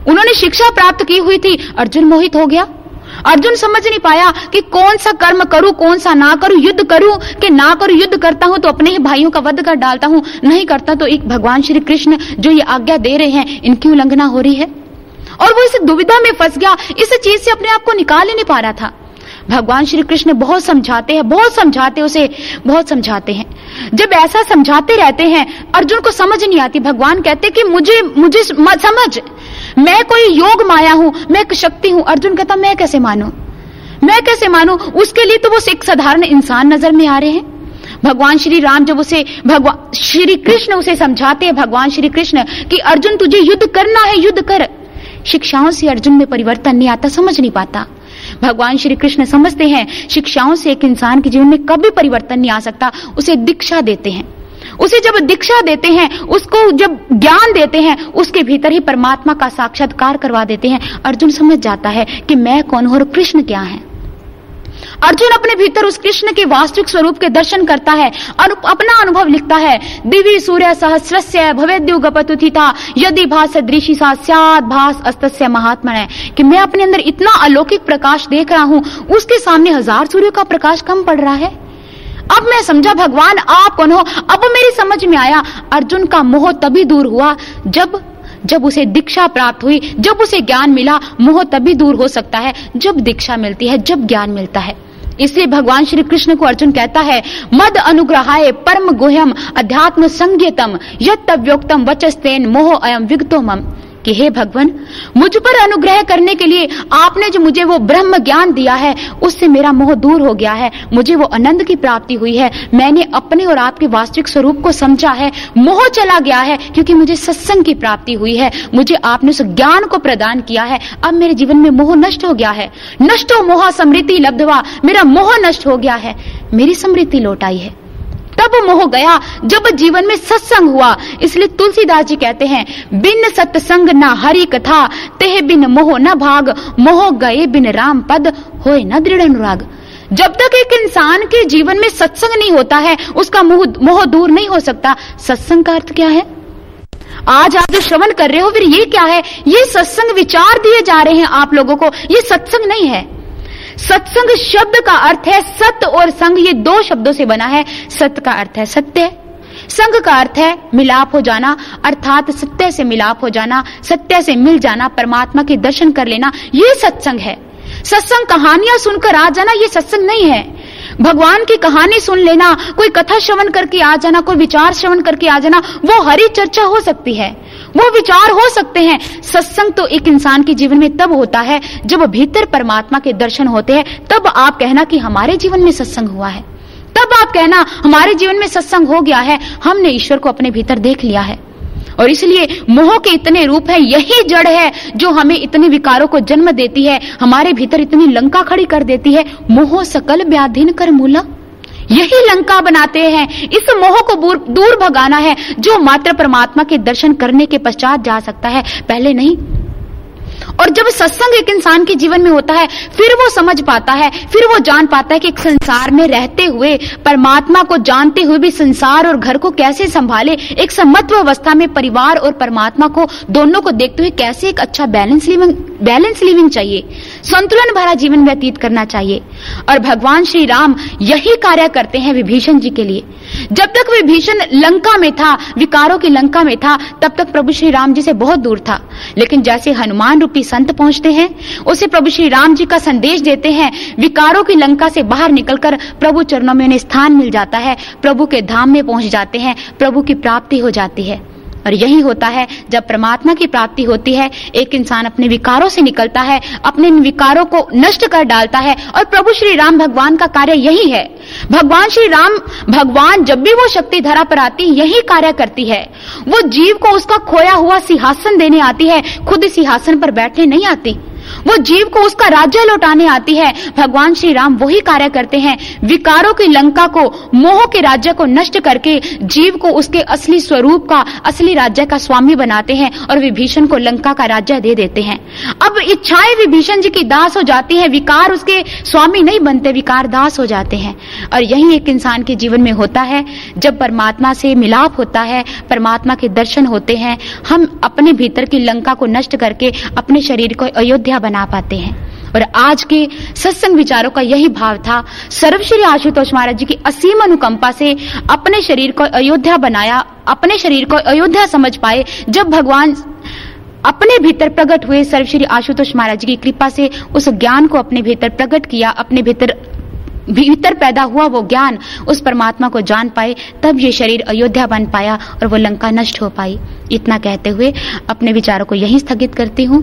उन्होंने शिक्षा प्राप्त की हुई थी, अर्जुन मोहित हो गया। अर्जुन समझ नहीं पाया कि कौन सा कर्म करूँ, कौन सा ना करूँ, युद्ध करूँ, कि ना करूँ, युद्ध करता हूँ तो अपने ही भाइयों का वध कर डालता हूँ। नहीं करता तो एक भगवान श्री कृष्ण जो ये आज्ञा दे रहे हैं, इनकी उल्लंघना हो रही है। और वो इस दुविधा में फंस गया, इस चीज़ से अपने आप को निकाल ही नहीं पा रहा था। भगवान श्री कृष्ण बहुत समझाते हैं, बहुत समझाते उसे, बहुत समझाते हैं। जब ऐसा समझाते रहते हैं, अर्जुन को समझ नहीं आती, भगवान कहते कि मुझे मुझे समझ। मैं कोई योग माया हूँ, मैं एक शक्ति हूँ, अर्जुन कहता, मैं कैसे मानू? मैं कैसे मानू? उसके लिए तो वो एक साधारण इंसान नज़र में आ रहे हैं। भगवान श्री राम जब उसे भगवान श्री कृष्ण उसे समझाते हैं, भगवान श्री कृष्ण कि, अर्जुन, तुझे युद्ध करना है, युद्ध कर। शिक्षाओं से अर्जुन में परिवर्तन नहीं आता, समझ नहीं पाता। भगवान श्री कृष्ण समझते हैं, शिक्षाओं से एक इंसान के जीवन में कभी परिवर्तन नहीं आ सकता, उसे दीक्षा देते हैं। उसे जब दीक्षा देते हैं, उसको जब ज्ञान देते हैं, उसके भीतर ही परमात्मा का साक्षात्कार करवा देते हैं। अर्जुन समझ जाता है कि मैं कौन हूँ और कृष्ण क्या है। अर्जुन अपने भीतर उस कृष्ण के वास्तविक स्वरूप के दर्शन करता है और अपना अनुभव लिखता है। दिव्य सूर्य सहस्रस्य भवेद्युगपतुथि था यदि भाष दृषि सा सियाद भाष अस्तस्य महात्मा है कि मैं अपने अंदर इतना अलौकिक प्रकाश देख रहा हूँ, उसके सामने हज़ार सूर्य का प्रकाश कम पड़ रहा है। अब मैं समझा, भगवान, आप कौन हो? अब मेरी समझ में आया, अर्जुन का मोह तभी दूर हुआ जब जब उसे दीक्षा प्राप्त हुई, जब उसे ज्ञान मिला, मोह तभी दूर हो सकता है, जब दीक्षा मिलती है, जब ज्ञान मिलता है। इसलिए भगवान श्री कृष्ण को अर्जुन कहता है, मद अनुग्रहाय परम गुह्यम अध्यात्म संज्ञतम यत्योक्तम वचस्तेन मोह अयम विगतोम कि हे भगवान, मुझ पर अनुग्रह करने के लिए आपने जो मुझे वो ब्रह्म ज्ञान दिया है, उससे मेरा मोह दूर हो गया है। मुझे वो आनंद की प्राप्ति हुई है। मैंने अपने और आपके वास्तविक स्वरूप को समझा है। मोह चला गया है क्योंकि मुझे सत्संग की प्राप्ति हुई है। मुझे आपने उस ज्ञान को प्रदान किया है। अब मेरे जीवन में मोह नष्ट हो गया है। नष्टो मोह समृद्धि लब्धवा। मेरा मोह नष्ट हो गया है। मेरी समृद्धि लौट आई है। तब मोह गया जब जीवन में सत्संग हुआ। इसलिए तुलसीदास जी कहते हैं, बिन सत्संग न हरि कथा, तेह बिन मोह न भाग, मोह गए बिन राम पद हो न दृढ़ अनुराग। जब तक एक इंसान के जीवन में सत्संग नहीं होता है, उसका मोह मोह दूर नहीं हो सकता। सत्संग का अर्थ क्या है? आज आप जो श्रवण कर रहे हो, फिर ये क्या है? ये सत्संग विचार दिए जा रहे हैं आप लोगों को। ये सत्संग नहीं है। सत्संग शब्द का अर्थ है सत्य और संग ये दो शब्दों से बना है। सत्य का अर्थ है सत्य। संग का अर्थ है मिलाप हो जाना, अर्थात सत्य से मिलाप हो जाना, सत्य से मिल जाना, परमात्मा के दर्शन कर लेना, ये सत्संग है। सत्संग कहानियाँ सुनकर आ जाना, ये सत्संग नहीं है। भगवान की कहानी सुन लेना, कोई कथा श्रवण करके आ जाना, कोई विचार श्रवण करके आ जाना, वो हरी चर्चा हो सकती है। वो विचार हो सकते हैं। सत्संग तो एक इंसान के जीवन में तब होता है, जब भीतर परमात्मा के दर्शन होते हैं, तब आप कहना कि हमारे जीवन में सत्संग हुआ है। तब आप कहना, हमारे जीवन में सत्संग हो गया है, हमने ईश्वर को अपने भीतर देख लिया है। और इसलिए मोह के इतने रूप है, यही जड़ है जो हमें इतने विकारों को जन्म देती है, हमारे भीतर इतनी लंका खड़ी कर देती है, मोह सकल व्याधीन कर मूला। यही लंका बनाते हैं। इस मोह को दूर भगाना है, जो मात्र परमात्मा के दर्शन करने के पश्चात जा सकता है। पहले नहीं। और जब सत्संग एक इंसान के जीवन में होता है, फिर वो समझ पाता है, फिर वो जान पाता है कि संसार में रहते हुए, परमात्मा को जानते हुए भी संसार और घर को कैसे संभाले, एक समत्व अवस्था में परिवार और परमात्मा को, दोनों को देखते हुए कैसे एक अच्छा बैलेंस लिविंग बैलेंस लिविंग चाहिए। संतुलन भरा जीवन व्यतीत करना चाहिए। और भगवान श्री राम यही कार्य करते हैं विभीषण जी के लिए। जब तक विभीषण लंका में था, विकारों की लंका में था, तब तक प्रभु श्री राम जी से बहुत दूर था। लेकिन जैसे हनुमान रूपी संत पहुँचते हैं, उसे प्रभु श्री राम जी का संदेश देते हैं, विकारों की लंका से बाहर निकलकर प्रभु चरणों में उन्हें स्थान मिल जाता है, प्रभु के धाम में पहुँच जाते हैं, प्रभु की प्राप्ति हो जाती है। और यही होता है, जब परमात्मा की प्राप्ति होती है, एक इंसान अपने विकारों से निकलता है, अपने विकारों को नष्ट कर डालता है, और प्रभु श्री राम भगवान का कार्य यही है। भगवान श्री राम, भगवान जब भी वो शक्ति धरा पर आती, यही कार्य करती है। वो जीव को उसका खोया हुआ सिंहासन देने आती है, खुद सिंहासन पर बैठने नहीं आती। वो जीव को उसका राज्य लौटाने आती है। भगवान श्री राम वही कार्य करते हैं। विकारों की लंका को, मोह के राज्य को नष्ट करके जीव को उसके असली स्वरूप का, असली राज्य का स्वामी बनाते हैं और विभीषण को लंका का राज्य दे देते हैं। अब इच्छाएँ विभीषण जी की दास हो जाती है, विकार उसके स्वामी नहीं बनते, विकार दास हो जाते हैं। और यही एक इंसान के जीवन में होता है। जब परमात्मा से मिलाप होता है, परमात्मा के दर्शन होते हैं, हम अपने भीतर की लंका को नष्ट करके अपने शरीर को अयोध्या बना पाते हैं। और आज के सत्संग विचारों का यही भाव था, सर्वश्री आशुतोष महाराज जी की असीम अनुकंपा से अपने शरीर को अयोध्या बनाया, अपने शरीर को अयोध्या समझ पाए, जब भगवान अपने भीतर प्रकट हुए, सर्वश्री आशुतोष महाराज जी की कृपा से उस ज्ञान को अपने भीतर प्रकट किया, अपने भीतर भीतर पैदा हुआ वो ज्ञान, उस परमात्मा को जान पाए, तब ये शरीर अयोध्या बन पाया और वो लंका नष्ट हो पाई। इतना कहते हुए अपने विचारों को यहीं स्थगित करती हूँ।